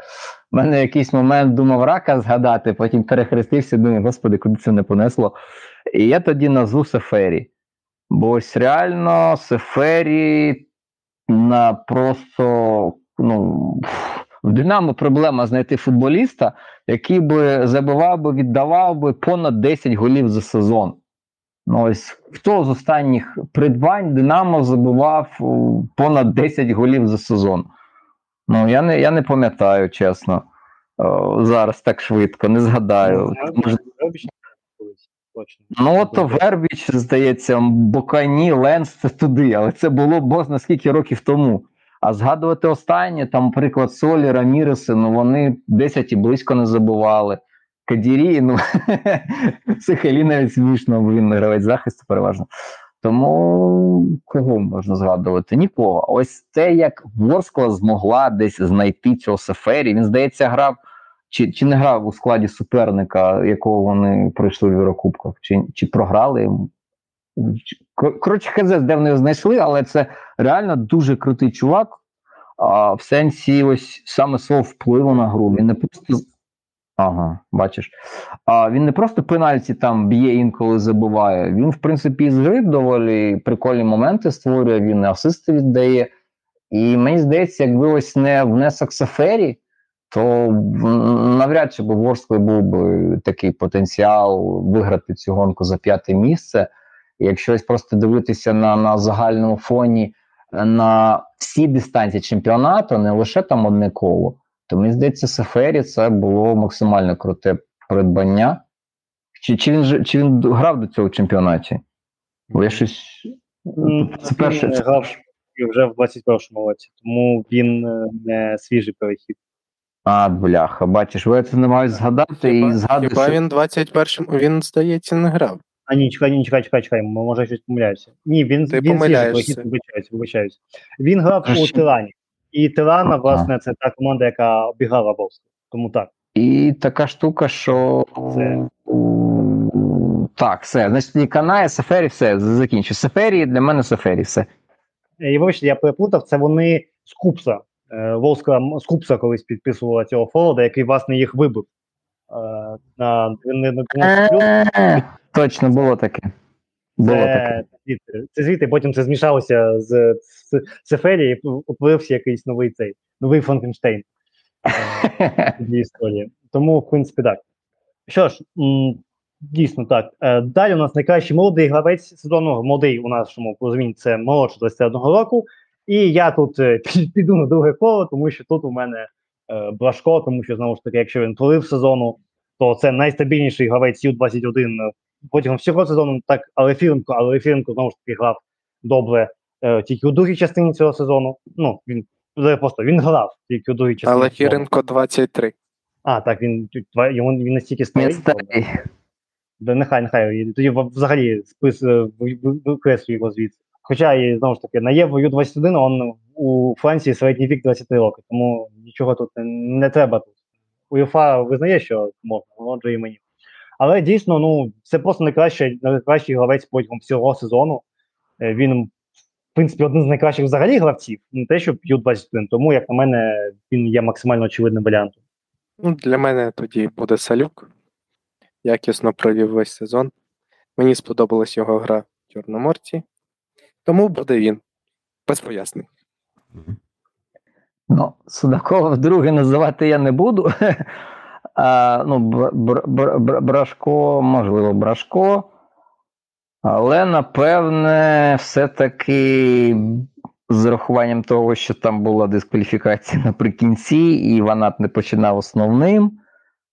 У мене якийсь момент думав рака згадати, потім перехрестився, думаю, господи, куди це не понесло. І я тоді назву Сефері. Бо ось реально Сефері на просто ну, в Динамо проблема знайти футболіста, який би забивав би, віддавав би понад 10 голів за сезон. Ну, ось хто з останніх придбань Динамо забивав понад 10 голів за сезон? Ну, я не, я не пам'ятаю, чесно. Зараз так швидко, не згадаю. Ну, от Вербіч, здається, Бокані, Ленс це туди, але це було бозна скільки років тому. А згадувати останнє, там, приклад Солі, Раміреси, ну вони 10 і близько не забували. Кадірі, ну Сахалі смішно, бо він гравець захисту переважно. Тому кого можна згадувати? Нікого. Ось те, як Ворскла змогла десь знайти цього Сефері, він, здається, грав чи, чи не грав у складі суперника, якого вони пройшли в Єврокубках, чи, чи програли йому. Коротше, хз, де вони його знайшли, але це реально дуже крутий чувак. А, в сенсі ось саме свого впливу на гру. Він не просто. З- Ага, бачиш. А, він не просто пенальті там б'є інколи забуває. Він, в принципі, із гри доволі прикольні моменти створює, він асисти віддає. І мені здається, якби ось не внесок Сафері, то навряд чи б Ворскли був би такий потенціал виграти цю гонку за п'яте місце. Якщо ось просто дивитися на, на загальному фоні на всі дистанції чемпіонату, не лише там одне коло, то мені здається, Сафері це було максимально круте придбання. Чи, чи, він, чи він грав до цього в чемпіонаті? Бо я щось. Це перше. Він грав вже в 21-му році, тому він е, не свіжий перехід. А, бляха, бачиш, ви це не мають згадати і Хіба, хіба що він 21-му, він, здається, не грав. А ні, чекай, ні, чекай, чекай, чекай, може я щось помиляюся. Ні, він, Ти він свіжий перехід, вибачаюсь, вибачаюсь. Він грав у Тирані. І Тирана, власне, це та команда, яка обіграла Волску. Тому так. І така штука, що Це- так, все. Значить, і Канає, Сефері, все, закінчу. Сефері для мене Сефері, все. І вибачте, я переплутав, це вони з Купса. Е, Волска з Купса колись підписувала цього фолода, який власне їх вибив. Е, на, на, на 12 плюс. Е, Точно було таке. Було. Це звідти, це звідти, потім це змішалося з, Сефері і утворився якийсь новий цей, новий Франкенштейн. Е, історії. Тому, в принципі, так. Що ж, м, дійсно так. Е, далі у нас найкращий молодий гравець сезону. Молодий у нашому розумінні це молодше 21 року. І я тут е, піду на друге коло, тому що тут у мене е, Брашко, тому що знову ж таки, якщо він творив сезону, то це найстабільніший гравець Ю-21 е, протягом всього сезону. Так, але Фіренко, але Фіренко знову ж таки грав добре е, тільки у другій частині цього сезону. Ну, він е, просто він грав тільки у другій частині. Але. Хіренко 23. А, так, він, йому, він настільки Він старий. старий. Да, нехай, нехай. Тоді взагалі спис е, ви- ви- викреслює його звідси. Хоча і знову ж таки на Євро Ю-21 он у Франції середній вік 20 років, тому нічого тут не, не треба тут. УЄФА визнає, що можна, отже і мені. Але дійсно, ну це просто найкращий, найкращий гравець протягом всього сезону. Е, Він, в принципі, один з найкращих взагалі гравців, не те, що Ю-21, тому, як на мене, він є максимально очевидним варіантом. Ну, для мене тоді буде Салюк. Якісно провів весь сезон. Мені сподобалась його гра в Чорноморці. Тому буде він. Без пояснень. Ну, Судакова вдруге називати я не буду. Ну, Бр- Бр- Бр- Бр- Брашко, можливо, Брашко. Але напевне, все-таки з урахуванням того, що там була дискваліфікація наприкінці, і Ванат не починав основним.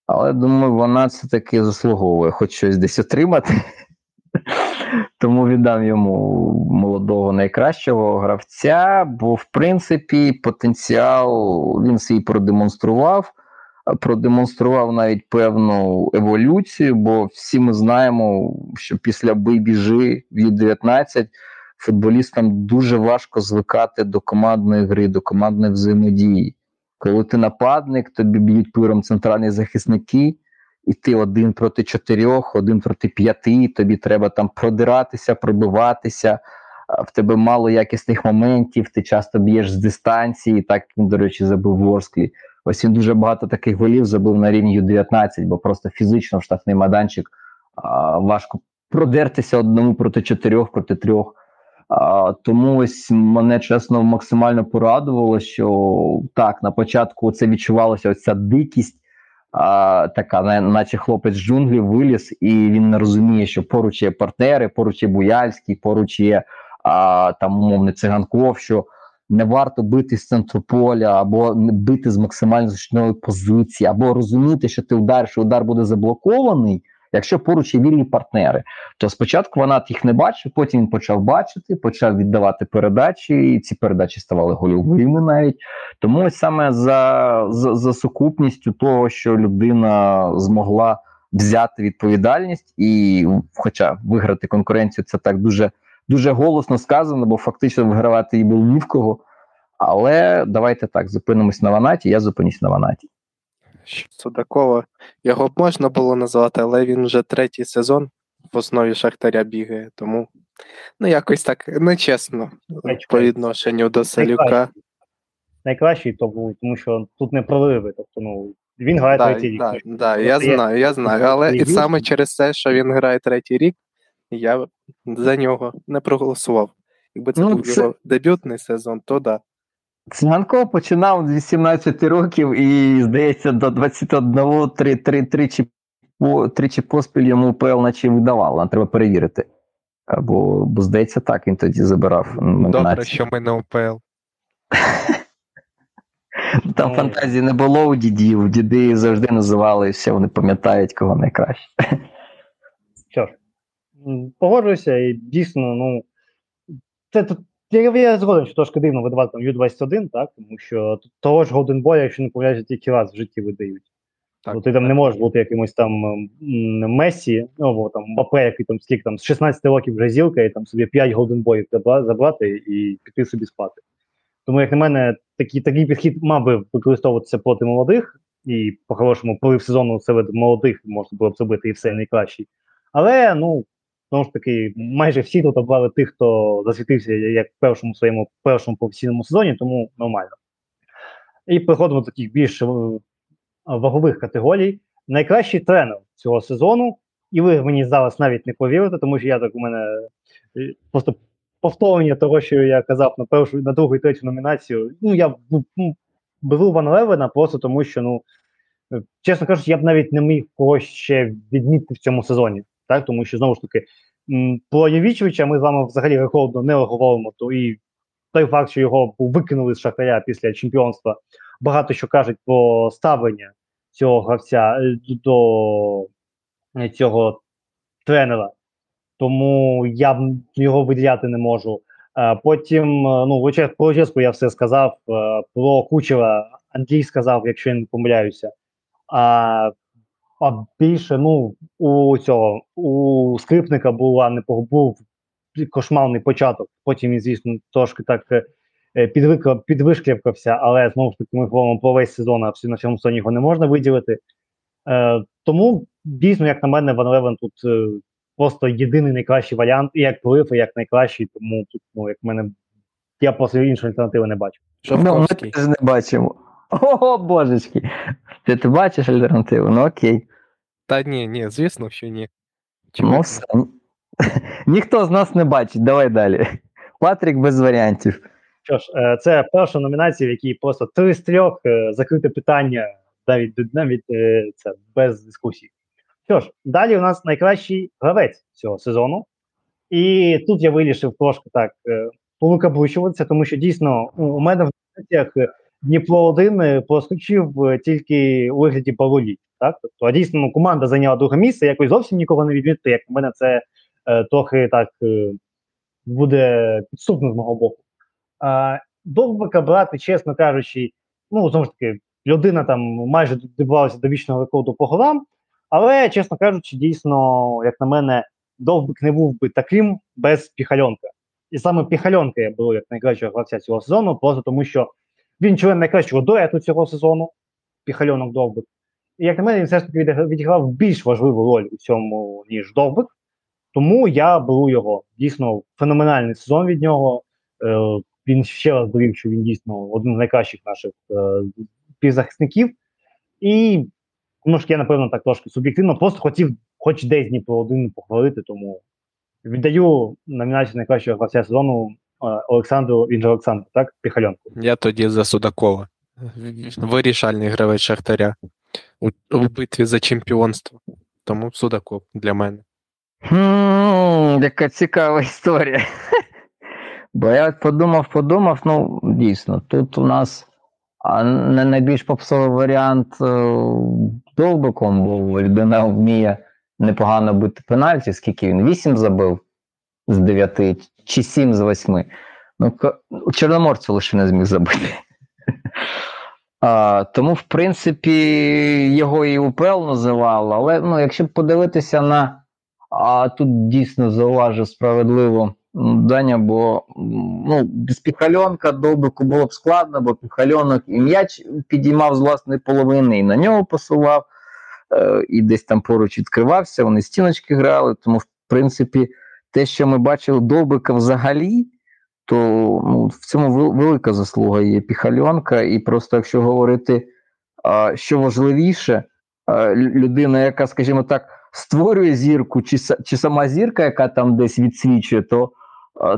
Але думаю, Ванат все-таки заслуговує хоч щось десь отримати. Тому віддам йому молодого найкращого гравця, бо в принципі потенціал він свій продемонстрував. Продемонстрував навіть певну еволюцію, бо всі ми знаємо, що після бий-біжи в Ю-19 футболістам дуже важко звикати до командної гри, до командної взаємодії. Коли ти нападник, тобі б'ють пиром центральні захисники, і ти один проти чотирьох, один проти п'яти, тобі треба там продиратися, пробиватися. В тебе мало якісних моментів, ти часто б'єш з дистанції. Так він, до речі, забив Ворсклі. Ось він дуже багато таких голів забив на рівні Ю-19, бо просто фізично в штрафний майданчик важко продертися одному проти чотирьох, проти трьох. Тому ось мене чесно максимально порадувало, що так, на початку це відчувалося ось ця дикість а, така, на- наче хлопець з джунглів виліз, і він не розуміє, що поруч є партнери, поруч є Буяльський, поруч є а, там умовний циганков, що не варто бити з центру поля, або бити з максимально зручної позиції, або розуміти, що ти удариш, і удар буде заблокований, якщо поруч є вільні партнери. То спочатку Ванат їх не бачив, потім він почав бачити, почав віддавати передачі, і ці передачі ставали гольовими навіть. Тому ось саме за, за, за сукупністю того, що людина змогла взяти відповідальність і, хоча виграти конкуренцію, це так дуже, дуже голосно сказано, бо фактично вигравати її було ні в кого. Але давайте так, зупинимось на Ванаті, я зупинюсь на Ванаті. Що Судакова. Його б можна було назвати, але він вже третій сезон в основі Шахтаря бігає, тому ну якось так нечесно Найчекається. по відношенню до Салюка. Найкращий. Найкращий, тому, тому що тут не прориви. Тобто, ну, він грає Да, третій рік. да, Ну, да, я знаю, я знаю. Але і саме через те, що він грає третій рік, я за нього не проголосував. Якби це Ну, був це- його дебютний сезон, то да. Циганков починав з 18 років і, здається, до 21 три, три, тричі, по, тричі поспіль йому УПЛ наче видавало. Нам треба перевірити. Бо, бо здається, так він тоді забирав Добре, що ми не УПЛ. Там Ну. фантазії не було у дідів. Діди завжди називали все, вони пам'ятають, кого найкраще. Погоджуюся, і дійсно, ну, це тут. Я, я згоден, що трошки дивно видавати там Ю-21, так? Тому що того ж Golden Boy, якщо не помиляюся, тільки раз в житті видають. Так, Бо ти там не можеш бути якимось там м, Месі, ну або там Мбапе, який там скільки там з 16 років вже зілка, і там собі 5 Golden Boyів забрати і піти собі спати. Тому, як на мене, такий, такий підхід мав би використовуватися проти молодих, і по-хорошому, порив сезону серед молодих можна було б зробити і все найкращий. Але ну знову ж таки, майже всі тут обрали тих, хто засвітився як в першому своєму першому професійному сезоні, тому нормально. І переходимо до таких більш е, вагових категорій. Найкращий тренер цього сезону, і ви мені зараз навіть не повірите, тому що я так у мене е, просто повторення того, що я казав на першу, на другу і третю номінацію. Ну, я ну, беру Ван Левена просто тому, що, ну, е, чесно кажучи, я б навіть не міг когось ще відмітити в цьому сезоні. Так, Тому що знову ж таки, про Євічевича ми з вами взагалі рекордно не говоримо, то і той факт, що його викинули з шахтаря після чемпіонства, багато що кажуть про ставлення цього гравця е, до цього тренера. Тому я його виділяти не можу. Потім, е, ну, про Ческу я все сказав. Е, про Кучера Андрій сказав, якщо я не помиляюся. А а більше, ну, у цього у скрипника була не був кошмарний початок. Потім він, звісно, трошки так е, підвишклявкався, але знову ж таки ми говоримо про весь сезон, а на всьому сезоні його не можна виділити. Е, Тому дійсно, як на мене, Ван Левен тут е, просто єдиний найкращий варіант, і як плив, і як найкращий, тому тут, ну, як в мене, я просто іншої альтернативи не бачу. Ну, ми не бачимо. О, божечки. Ти ти бачиш альтернативу? Ну окей. Та ні, ні, звісно, що ні. ну, все. Ніхто з нас не бачить, давай далі. Патрік без варіантів. Що ж, е, це перша номінація, в якій просто три з трьох е, закрите питання навіть навіть е, це без дискусій. Що ж, далі у нас найкращий гравець цього сезону. І тут я вирішив трошки так повикаблучуватися, тому що дійсно у мене в номінаціях Дніпро 1 проскочив тільки у вигляді Павлі. Так? Тобто, а дійсно ну, команда зайняла друге місце, якось зовсім нікого не відмітити, як у мене це е, трохи так е, буде підступно з мого боку. Е, Довбика брати, чесно кажучи, ну знову ж таки, людина там майже добралася до вічного рекорду по голам, але, чесно кажучи, дійсно, як на мене, довбик не був би таким без піхальонка. І саме піхальонка я беру як найкращого гравця цього сезону, просто тому що він член найкращого дуету цього сезону, піхальонок довбик. І як на мене, він все ж таки відіграв більш важливу роль у цьому, ніж довбик. Тому я беру його. Дійсно, феноменальний сезон від нього. Е, Він ще раз довів, що він дійсно один з найкращих наших е, півзахисників. І тому що я, напевно, так трошки суб'єктивно, просто хотів хоч десь Дніпро один похвалити, тому віддаю номінацію найкращого гравця сезону Олександру він же Олександр, так? Піхальонку. Я тоді за Судакова. Вирішальний гравець Шахтаря у, у битві за чемпіонство. Тому Судаков для мене. Хм, Яка цікава історія. Бо я подумав, подумав, ну, дійсно, тут у нас не найбільш попсовий варіант е, довбиком, бо людина вміє непогано бити пенальті, скільки він? 8 забив з 9 чи 7 з 8. Ну, Чорноморцю лише не зміг забити. А, Тому, в принципі, його і УПЛ називали, але ну, якщо подивитися на а тут дійсно зауважу справедливо Даня, бо ну, без піхальонка довбику було б складно, бо піхальонок і м'яч підіймав з власної половини, і на нього посував, е, і десь там поруч відкривався, вони стіночки грали. Тому, в принципі, те, що ми бачили довбика взагалі, то ну, в цьому велика заслуга є піхальонка. І просто якщо говорити, що важливіше, людина, яка, скажімо так, створює зірку, чи чи сама зірка, яка там десь відсвічує, то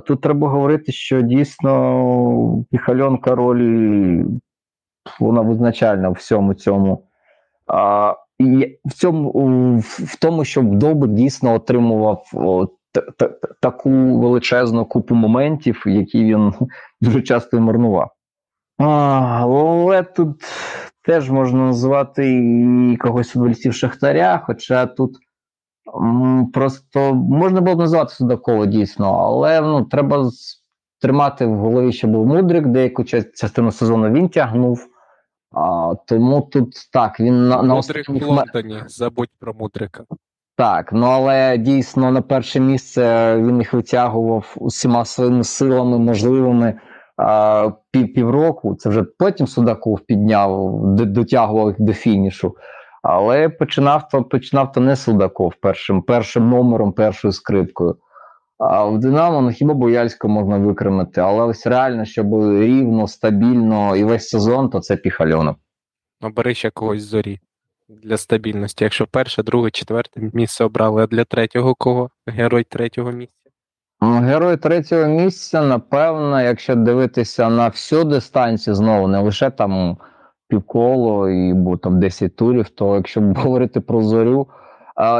тут треба говорити, що дійсно піхальонка роль вона визначальна в всьому цьому. А, і в цьому в тому, щоб Довбик дійсно отримував таку величезну купу моментів, які він дуже часто марнував. Але тут теж можна назвати і когось футболістів Шахтаря, хоча тут просто можна було б назвати Судакова дійсно, але ну, треба тримати в голові, що був Мудрик, деяку частину сезону він тягнув. А, Тому тут так, він на, на Мудрик в Лондоні, забудь про Мудрика. Так, ну але дійсно на перше місце він їх витягував усіма своїми силами можливими пів, півроку. Це вже потім Судаков підняв, дотягував їх до фінішу. Але починав то починав то не Судаков першим першим номером, першою скрипкою. А в Динамо ну, хіба Бояльського можна викремити, але ось реально, щоб рівно, стабільно і весь сезон, то це піхальонок. Ну, бери ще когось зорі для стабільності. Якщо перше, друге, четверте місце обрали, а для третього кого? Герой третього місця. Ну, Герой третього місця, напевно, якщо дивитися на всю дистанцію, знову не лише там півколо і бо там 10 турів, то якщо б говорити про зорю.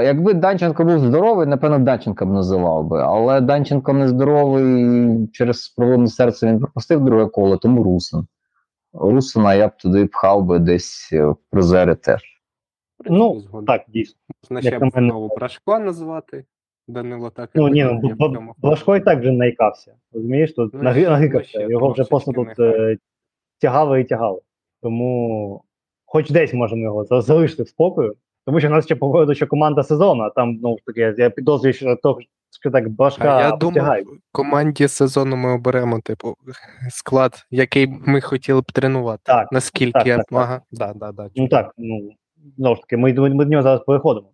Якби Данченко був здоровий, напевно, Данченка б називав би. Але Данченко не здоровий через проблеми з серцем він пропустив друге коло, тому Русин. Русина я б туди пхав би десь е, в призери теж. Ну. Так, дійсно. Можна ще знову Брашко назвати. Данило так. Ну ні, ну Б- Блажко і так вже наїкався. Розумієш, тут Ну, нагикався. ще Його вже просто тут нехай. е, тягали і тягали. Тому хоч десь можемо його залишити в спокою. Тому що в нас ще попереду ще команда сезону, а там, ну таке, я підозрюю, що того, що так А Блажка я думав, потягають. команді сезону ми оберемо, типу, склад, який ми хотіли б тренувати. Так, Наскільки так, я. так, так. Ага, да, да, да. Ну так, ну знову ж таки, ми, ми, до нього зараз переходимо.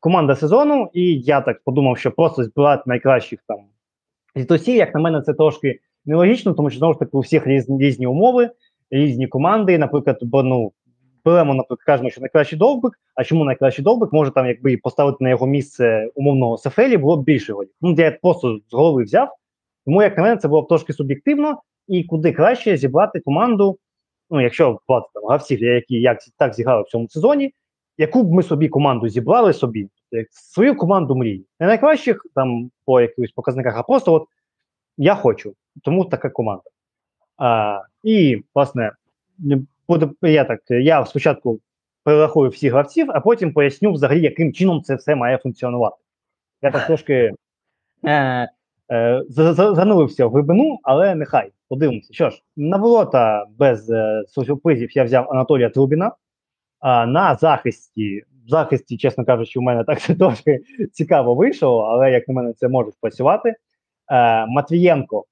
Команда сезону, і я так подумав, що просто збирати найкращих там звітосів, як на мене, це трошки нелогічно, тому що знову ж таки у всіх різні, різні умови, різні команди. Наприклад, бо ну беремо, наприклад, кажемо, що найкращий довбик. А чому найкращий довбик? Може там, якби поставити на його місце умовного Сефелі, було б більше голів. Ну, я просто з голови взяв. Тому, як на мене, це було б трошки суб'єктивно, і куди краще зібрати команду ну, якщо брати там гравців, які як так зіграли в цьому сезоні, яку б ми собі команду зібрали собі, свою команду мрії. Не найкращих там по якихось показниках, а просто от я хочу, тому така команда. А, і, власне, буде я так, я спочатку перерахую всіх гравців, а потім поясню взагалі, яким чином це все має функціонувати. Я так трошки е, за- за- занурився в глибину, але нехай подивимося. Що ж, на ворота без е, я взяв Анатолія Трубіна. А на захисті, в захисті, чесно кажучи, у мене так це трошки цікаво вийшло, але як на мене, це може спрацювати. Е, Матвієнко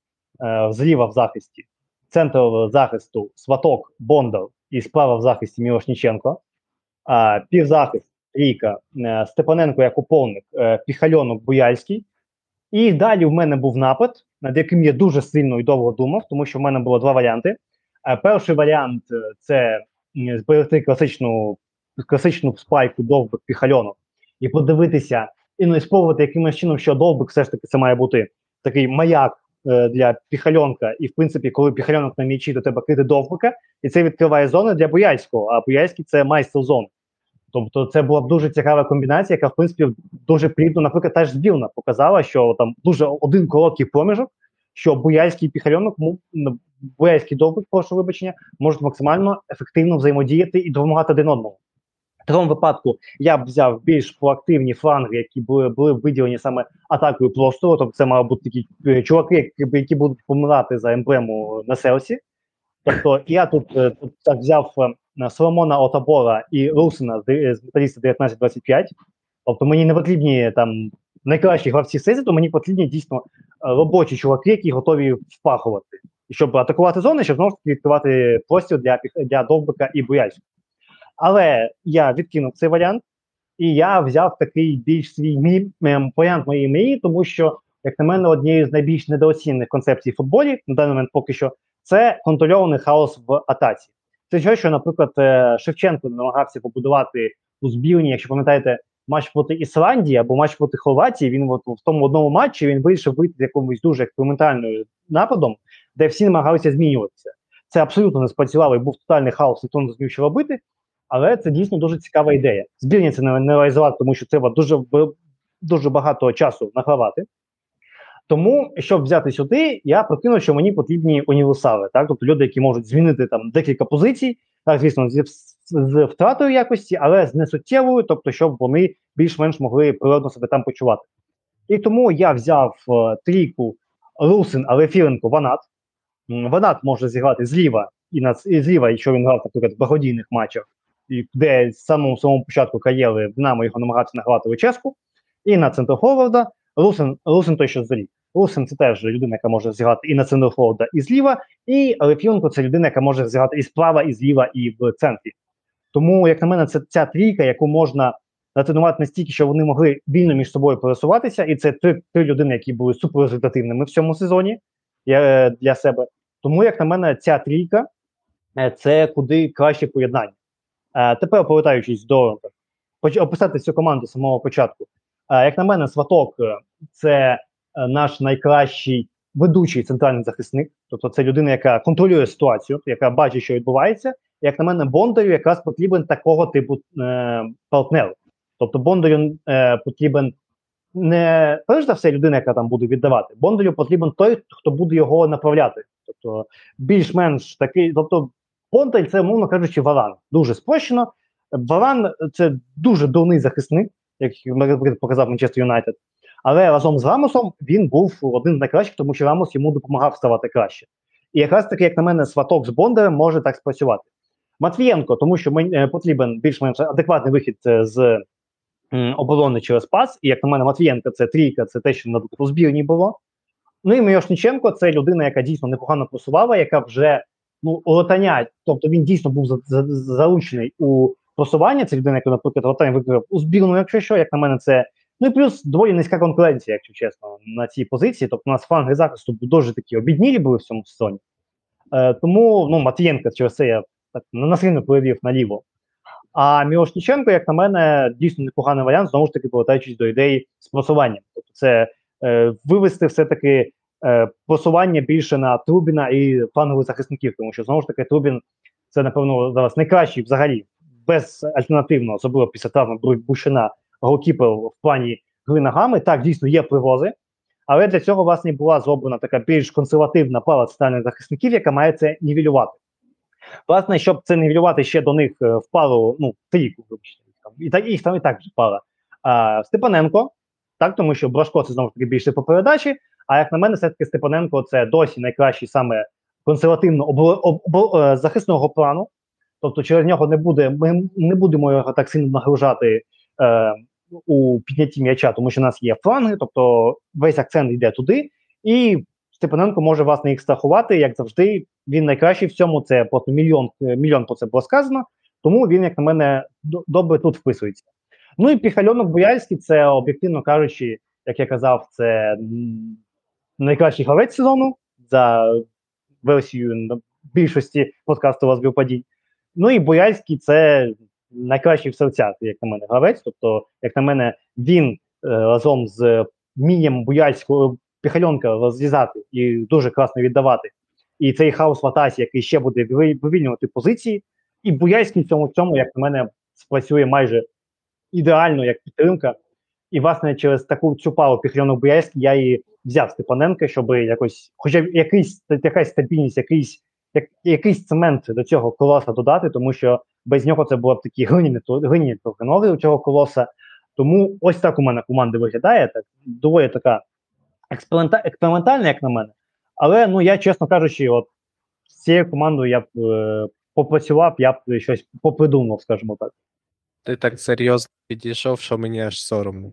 е, зліва в захисті, центр захисту Сваток, Бондар і справа в захисті Мілошніченко. Півзахист Ріка, е, Степаненко як уповник, е, Піхальонок Буяльський. І далі в мене був напад, над яким я дуже сильно і довго думав, тому що в мене було два варіанти. Е, Перший варіант е, це зберегти класичну, класичну спайку довбик піхальонок і подивитися, і не спробувати якимось чином, що довбик все ж таки це має бути такий маяк е, для піхальонка. І в принципі, коли піхальонок на м'ячі, то треба крити довбика, і це відкриває зони для Бояльського, а Бояльський це майстер зон. Тобто це була б дуже цікава комбінація, яка в принципі дуже плідно, наприклад, теж збірна показала, що там дуже один короткий проміжок, що Буяльський і Піхальонок, Буяльський довбик, прошу вибачення, можуть максимально ефективно взаємодіяти і допомагати один одному. В такому випадку я б взяв більш проактивні фланги, які були, були виділені саме атакою простору. Тобто це мали бути такі е, чуваки, які, будуть помирати за емблему на селсі. Тобто я тут, е, так взяв е, Соломона Отабора і Русина з металіста 1925. Тобто мені не потрібні там найкращі гравці сезону, мені потрібні дійсно е, робочі чуваки, які готові впахувати. Щоб атакувати зони, щоб знову відкривати простір для, для Довбика і Буяльського. Але я відкинув цей варіант, і я взяв такий більш свій мі, ем, варіант моєї мрії, тому що, як на мене, однією з найбільш недооцінених концепцій в футболі на даний момент поки що це контрольований хаос в атаці. Це що, що, наприклад, е, Шевченко намагався побудувати у збірні, якщо пам'ятаєте, матч проти Ісландії або матч проти Хорватії. Він от в тому одному матчі він вирішив вийти з якомусь дуже експериментальним нападом, де всі намагалися змінюватися. Це абсолютно не спрацювало і був тотальний хаос, ніхто не зрозумів, що робити. Але це дійсно дуже цікава ідея. Збірні це не реалізувати, тому що треба дуже дуже багато часу награвати. Тому, щоб взяти сюди, я прикинув, що мені потрібні універсали, так? Тобто люди, які можуть змінити там декілька позицій, так, звісно, з, з втратою якості, але з несуттєвою, тобто, щоб вони більш-менш могли природно себе там почувати. І тому я взяв е, трійку Русин, але Філенко Ванат. Ванат може зіграти зліва і на і зліва, якщо він грав, наприклад, в благодійних матчах, і де з самого самого початку кар'єри Динамо його намагався награти Луческу. І на центр Форварда Русин, Русин той, що злі. Русин це теж людина, яка може зіграти і на центр Форварда, і зліва. І Лефіонко це людина, яка може зіграти і справа, і зліва, і в центрі. Тому, як на мене, це ця трійка, яку можна натренувати настільки, що вони могли вільно між собою пересуватися, і це три, три людини, які були суперрезультативними в цьому сезоні я, для себе. Тому, як на мене, ця трійка е, це куди краще поєднання. Е, тепер повертаючись до описати цю команду з самого початку. Як на мене, сваток це е, наш найкращий ведучий центральний захисник. Тобто, це людина, яка контролює ситуацію, яка бачить, що відбувається. Як на мене, Бондарю якраз потрібен такого типу е, партнер. Тобто Бондарю е, потрібен не перш за все людина, яка там буде віддавати. Бондарю потрібен той, хто буде його направляти. Тобто більш-менш такий, тобто Бондар це, мовно кажучи, варан. Дуже спрощено. Варан це дуже дурний захисник, як показав Манчестер Юнайтед. Але разом з Рамосом він був один з найкращих, тому що Рамос йому допомагав ставати краще. І якраз таки, як на мене, сваток з Бондарем може так спрацювати. Матвієнко, тому що мені е, потрібен більш-менш адекватний вихід е, з оборони через пас. І як на мене, Матвієнко це трійка, це те, що наприклад, у збірні було. Ну і Мирошниченко це людина, яка дійсно непогано просувала, яка вже ну летання, тобто він дійсно був за, за, залучений у просування. Це людина, яка, наприклад, летання викрив у збірну, якщо що, як на мене, це. Ну і плюс доволі низька конкуренція, якщо чесно, на цій позиції. Тобто у нас фланги захисту дуже такі обіднілі були в цьому сезоні. Е, тому ну, Матвієнка через це я так насильно перевів наліво. А Мірошніченко, як на мене, дійсно непоганий варіант, знову ж таки, повертаючись до ідеї з просуванням. Тобто, це е, вивести все-таки е, просування більше на Трубіна і флангових захисників, тому що знову ж таки Трубін це, напевно, зараз найкращий взагалі безальтернативно, особливо після травми Бушина, голкіпер в плані гри ногами. Так, дійсно є привози. Але для цього, власне, була зроблена така більш консервативна пара центральних захисників, яка має це нівелювати. Власне, щоб це нівелювати ще до них е, в пару, ну, трійку, і так їх там і так пара. А, Степаненко, так, тому що Брашко це знову ж таки більше по передачі. А як на мене, все-таки Степаненко це досі найкращий саме консервативно обо- об- обо- е, захисного плану. Тобто, через нього не буде, ми не будемо його так сильно нагружати е, у піднятті м'яча, тому що у нас є фланги, тобто весь акцент йде туди, і Степаненко може власне їх страхувати, як завжди. Він найкращий в цьому. Це просто мільйон мільйон про це було сказано. Тому він, як на мене, добре тут вписується. Ну і Піхальонок Бояльський, це об'єктивно кажучи, як я казав, це найкращий гравець сезону за версією більшості подкасту вас падінь. Ну і Бояльський це найкращий в серцях, як на мене, гравець. Тобто, як на мене, він е, разом з вмінням Бояльського Піхальонка розв'язати і дуже класно віддавати. І цей хаос в атаці, який ще буде вивільнювати позиції, і Буяльський в цьому, цьому, як на мене, спрацює майже ідеально як підтримка. І, власне, через таку цю пару Піхальонок Буяльський я і взяв Степаненка, щоб якось, хоча б якийсь якась стабільність, якийсь, як, якийсь цемент до цього колоса додати, тому що без нього це було б такі глиняні, глиняні у цього колоса. Тому ось так у мене команда виглядає, так доволі така експеримента- експериментальна, як на мене. Але ну я, чесно кажучи, от з цією командою я б е, попрацював, я б щось попридумав, скажімо так. Ти так серйозно підійшов, що мені аж соромно.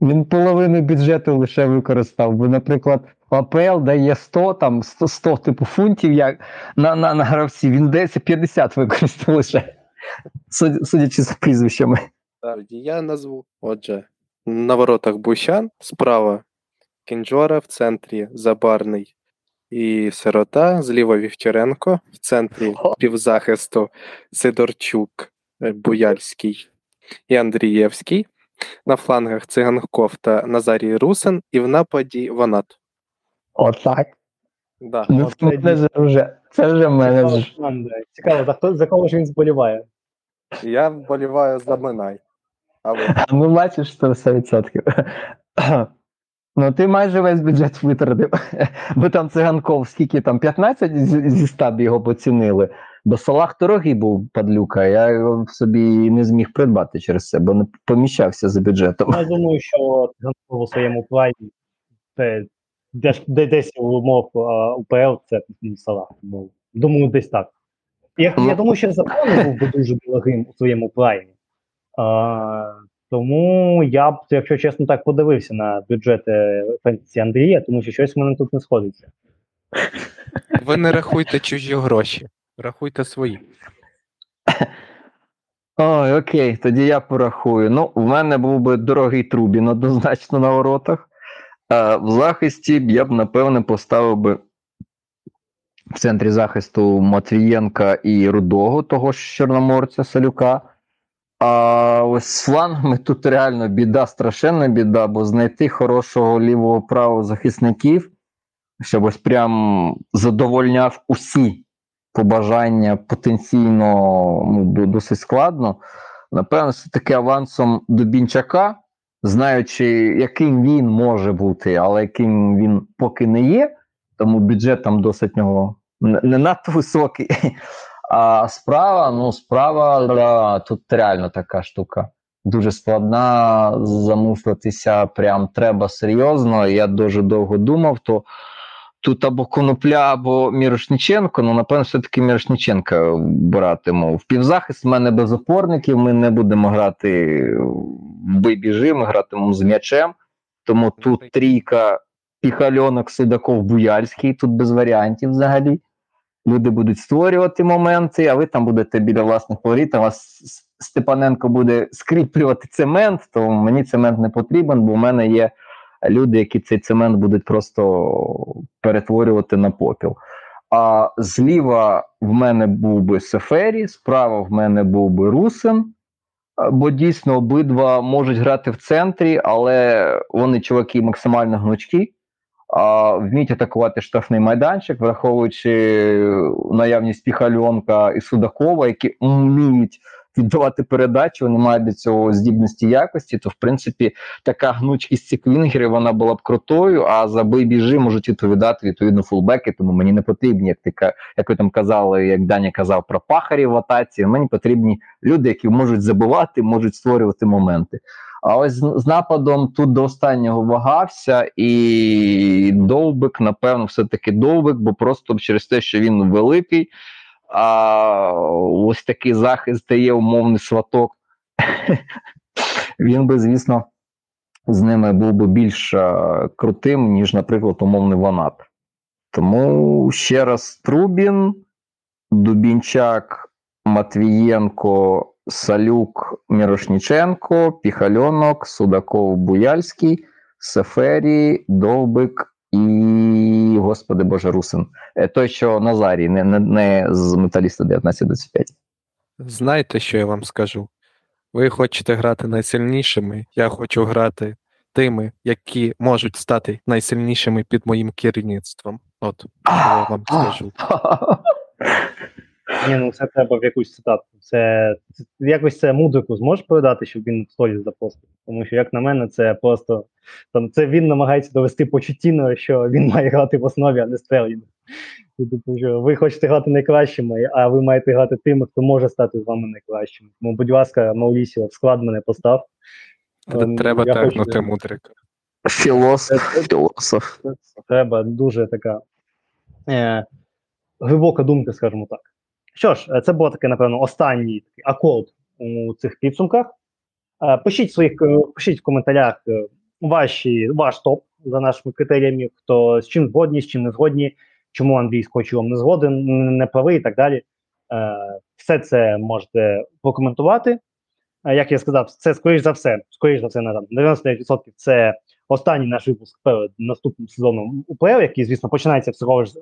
Він половину бюджету лише використав, бо, наприклад, АПЛ дає 100, там 100, 100 типу фунтів як на, на, на гравців, він здається 50 використав лише, суд- судячи за прізвищами. Я назву. Отже, на воротах Бущан, справа Кінджора, в центрі Забарний і Сирота, зліва Вівчаренко, в центрі півзахисту Сидорчук, е, Буяльський і Андрієвський. На флангах Циганков та Назарій Русин, і в нападі Ванат. Отак. Да. Ну, От це це вже. Це вже менеджер. Команда. Цікаво, за хто за кого ж він зболіває? Я вболіваю за Минай. А ви? Ну, бачиш, це 100%. Ну, ти майже весь бюджет витратив. Бо там циганков, скільки там, 15 зі зі 100 б його поцінили. Бо Салах дорогий був падлюка, я його в собі не зміг придбати через це, бо не поміщався за бюджетом. Я думаю, що у своєму плані десь, десь у умов УПЛ це Салах. Тому, думаю, десь так. Я, я думаю, що Запорожець був би дуже дорогим у своєму праймі. А, тому я б, якщо чесно, так подивився на бюджети фентезі Андрія, тому що щось в мене тут не сходиться. Ви не рахуйте чужі гроші, рахуйте свої. Ой, окей, тоді я порахую. Ну, в мене був би дорогий Трубін однозначно на воротах. А в захисті я б, напевне, поставив би в центрі захисту Матвієнка і Рудого, того ж Чорноморця Салюка. А ось з флангами тут реально біда, страшенна біда, бо знайти хорошого лівого правого захисників, щоб ось прям задовольняв усі побажання потенційно ну, досить складно. Напевно, все-таки авансом Дубінчака, знаючи, яким він може бути, але яким він поки не є, тому бюджет там досить нього не надто високий. А справа, ну, справа тут реально така штука. Дуже складна замислитися, прям треба серйозно. Я дуже довго думав, то тут або Конопля, або Мірошниченко. Ну, напевно, все-таки Мірошниченка братиму. В півзахист в мене без опорників. Ми не будемо грати в бий-біжи, ми гратимемо з м'ячем. Тому тут трійка Піхальонок, Судаков, Буяльський, тут без варіантів взагалі. Люди будуть створювати моменти, а ви там будете біля власних воріт, а вас Степаненко буде скріплювати цемент, то мені цемент не потрібен, бо в мене є люди, які цей цемент будуть просто перетворювати на попіл. А зліва в мене був би Сефері, справа в мене був би Русин, бо дійсно обидва можуть грати в центрі, але вони чуваки максимально гнучкі а, вміють атакувати штрафний майданчик, враховуючи наявність Піхальонка і Судакова, які вміють віддавати передачі, вони мають до цього здібності якості, то в принципі така гнучкість цих вінгерів вона була б крутою, а за бий біжи можуть відповідати відповідно фулбеки, тому мені не потрібні, як ти як ви там казали, як Даня казав про пахарів в атаці. Мені потрібні люди, які можуть забивати, можуть створювати моменти. А ось з нападом тут до останнього вагався, і довбик, напевно, все-таки довбик, бо просто через те, що він великий, а ось такий захист дає умовний сваток. він би, звісно, з ними був би більш е, крутим, ніж, наприклад, умовний Ванат. Тому ще раз Трубін, Дубінчак, Матвієнко, Салюк, Мірошніченко, Піхальонок, Судаков, Буяльський, Сефері, Довбик і, господи Боже, Русин. Е, Той, що Назарій, не, не, не з металіста 1925. Знаєте, що я вам скажу? Ви хочете грати найсильнішими, я хочу грати тими, які можуть стати найсильнішими під моїм керівництвом. От, я вам скажу. Ні, ну це треба в якусь цитату. Це, це якось це мудрику зможеш передати, щоб він в столі запостив. Тому що, як на мене, це просто там це він намагається довести почуттіно, що він має грати в основі, а не. Типу, ви хочете грати найкращими, а ви маєте грати тими, хто може стати з вами найкращим. Тому, будь ласка, Маурісіо, в склад мене постав. Ем, Треба я хочу- мудрика. Філософ, філософ. треба дуже така е, глибока думка, скажімо так. Що ж, е, це було таке, напевно, останній такий акорд у цих підсумках. Е, пишіть, своїх, пишіть в коментарях е, ваші, ваш топ за нашими критеріями, хто з чим згодні, з чим не згодні, чому Андрій з Кочевом не згоден, не правий і так далі. Все це можете прокоментувати. Як я сказав, це скоріш за все, скоріш за все, на там 99% це останній наш випуск перед наступним сезоном УПЛ, який, звісно, починається всього ж з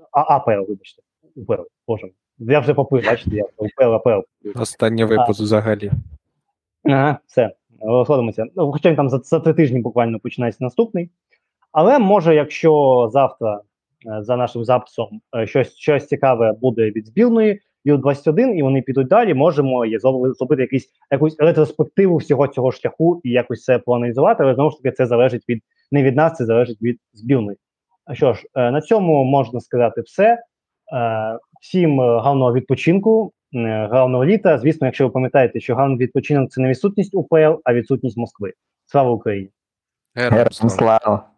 вибачте. УПЛ, боже. Я вже поплив, бачите, я УПЛ, АПЛ. Останній випуск взагалі. Ага, все, розходимося. Ну, хоча він там за, за три тижні буквально починається наступний. Але може, якщо завтра е, за нашим записом е, щось, щось цікаве буде від збірної Ю-21, і вони підуть далі, можемо зробити якийсь, якусь ретроспективу всього цього шляху і якось це проаналізувати, але знову ж таки це залежить від не від нас, це залежить від збірної. А що ж, е, на цьому можна сказати все. Всім е, гарного відпочинку, е, гарного літа. Звісно, якщо ви пам'ятаєте, що гарний відпочинок це не відсутність УПЛ, а відсутність Москви. Слава Україні! Героям слава.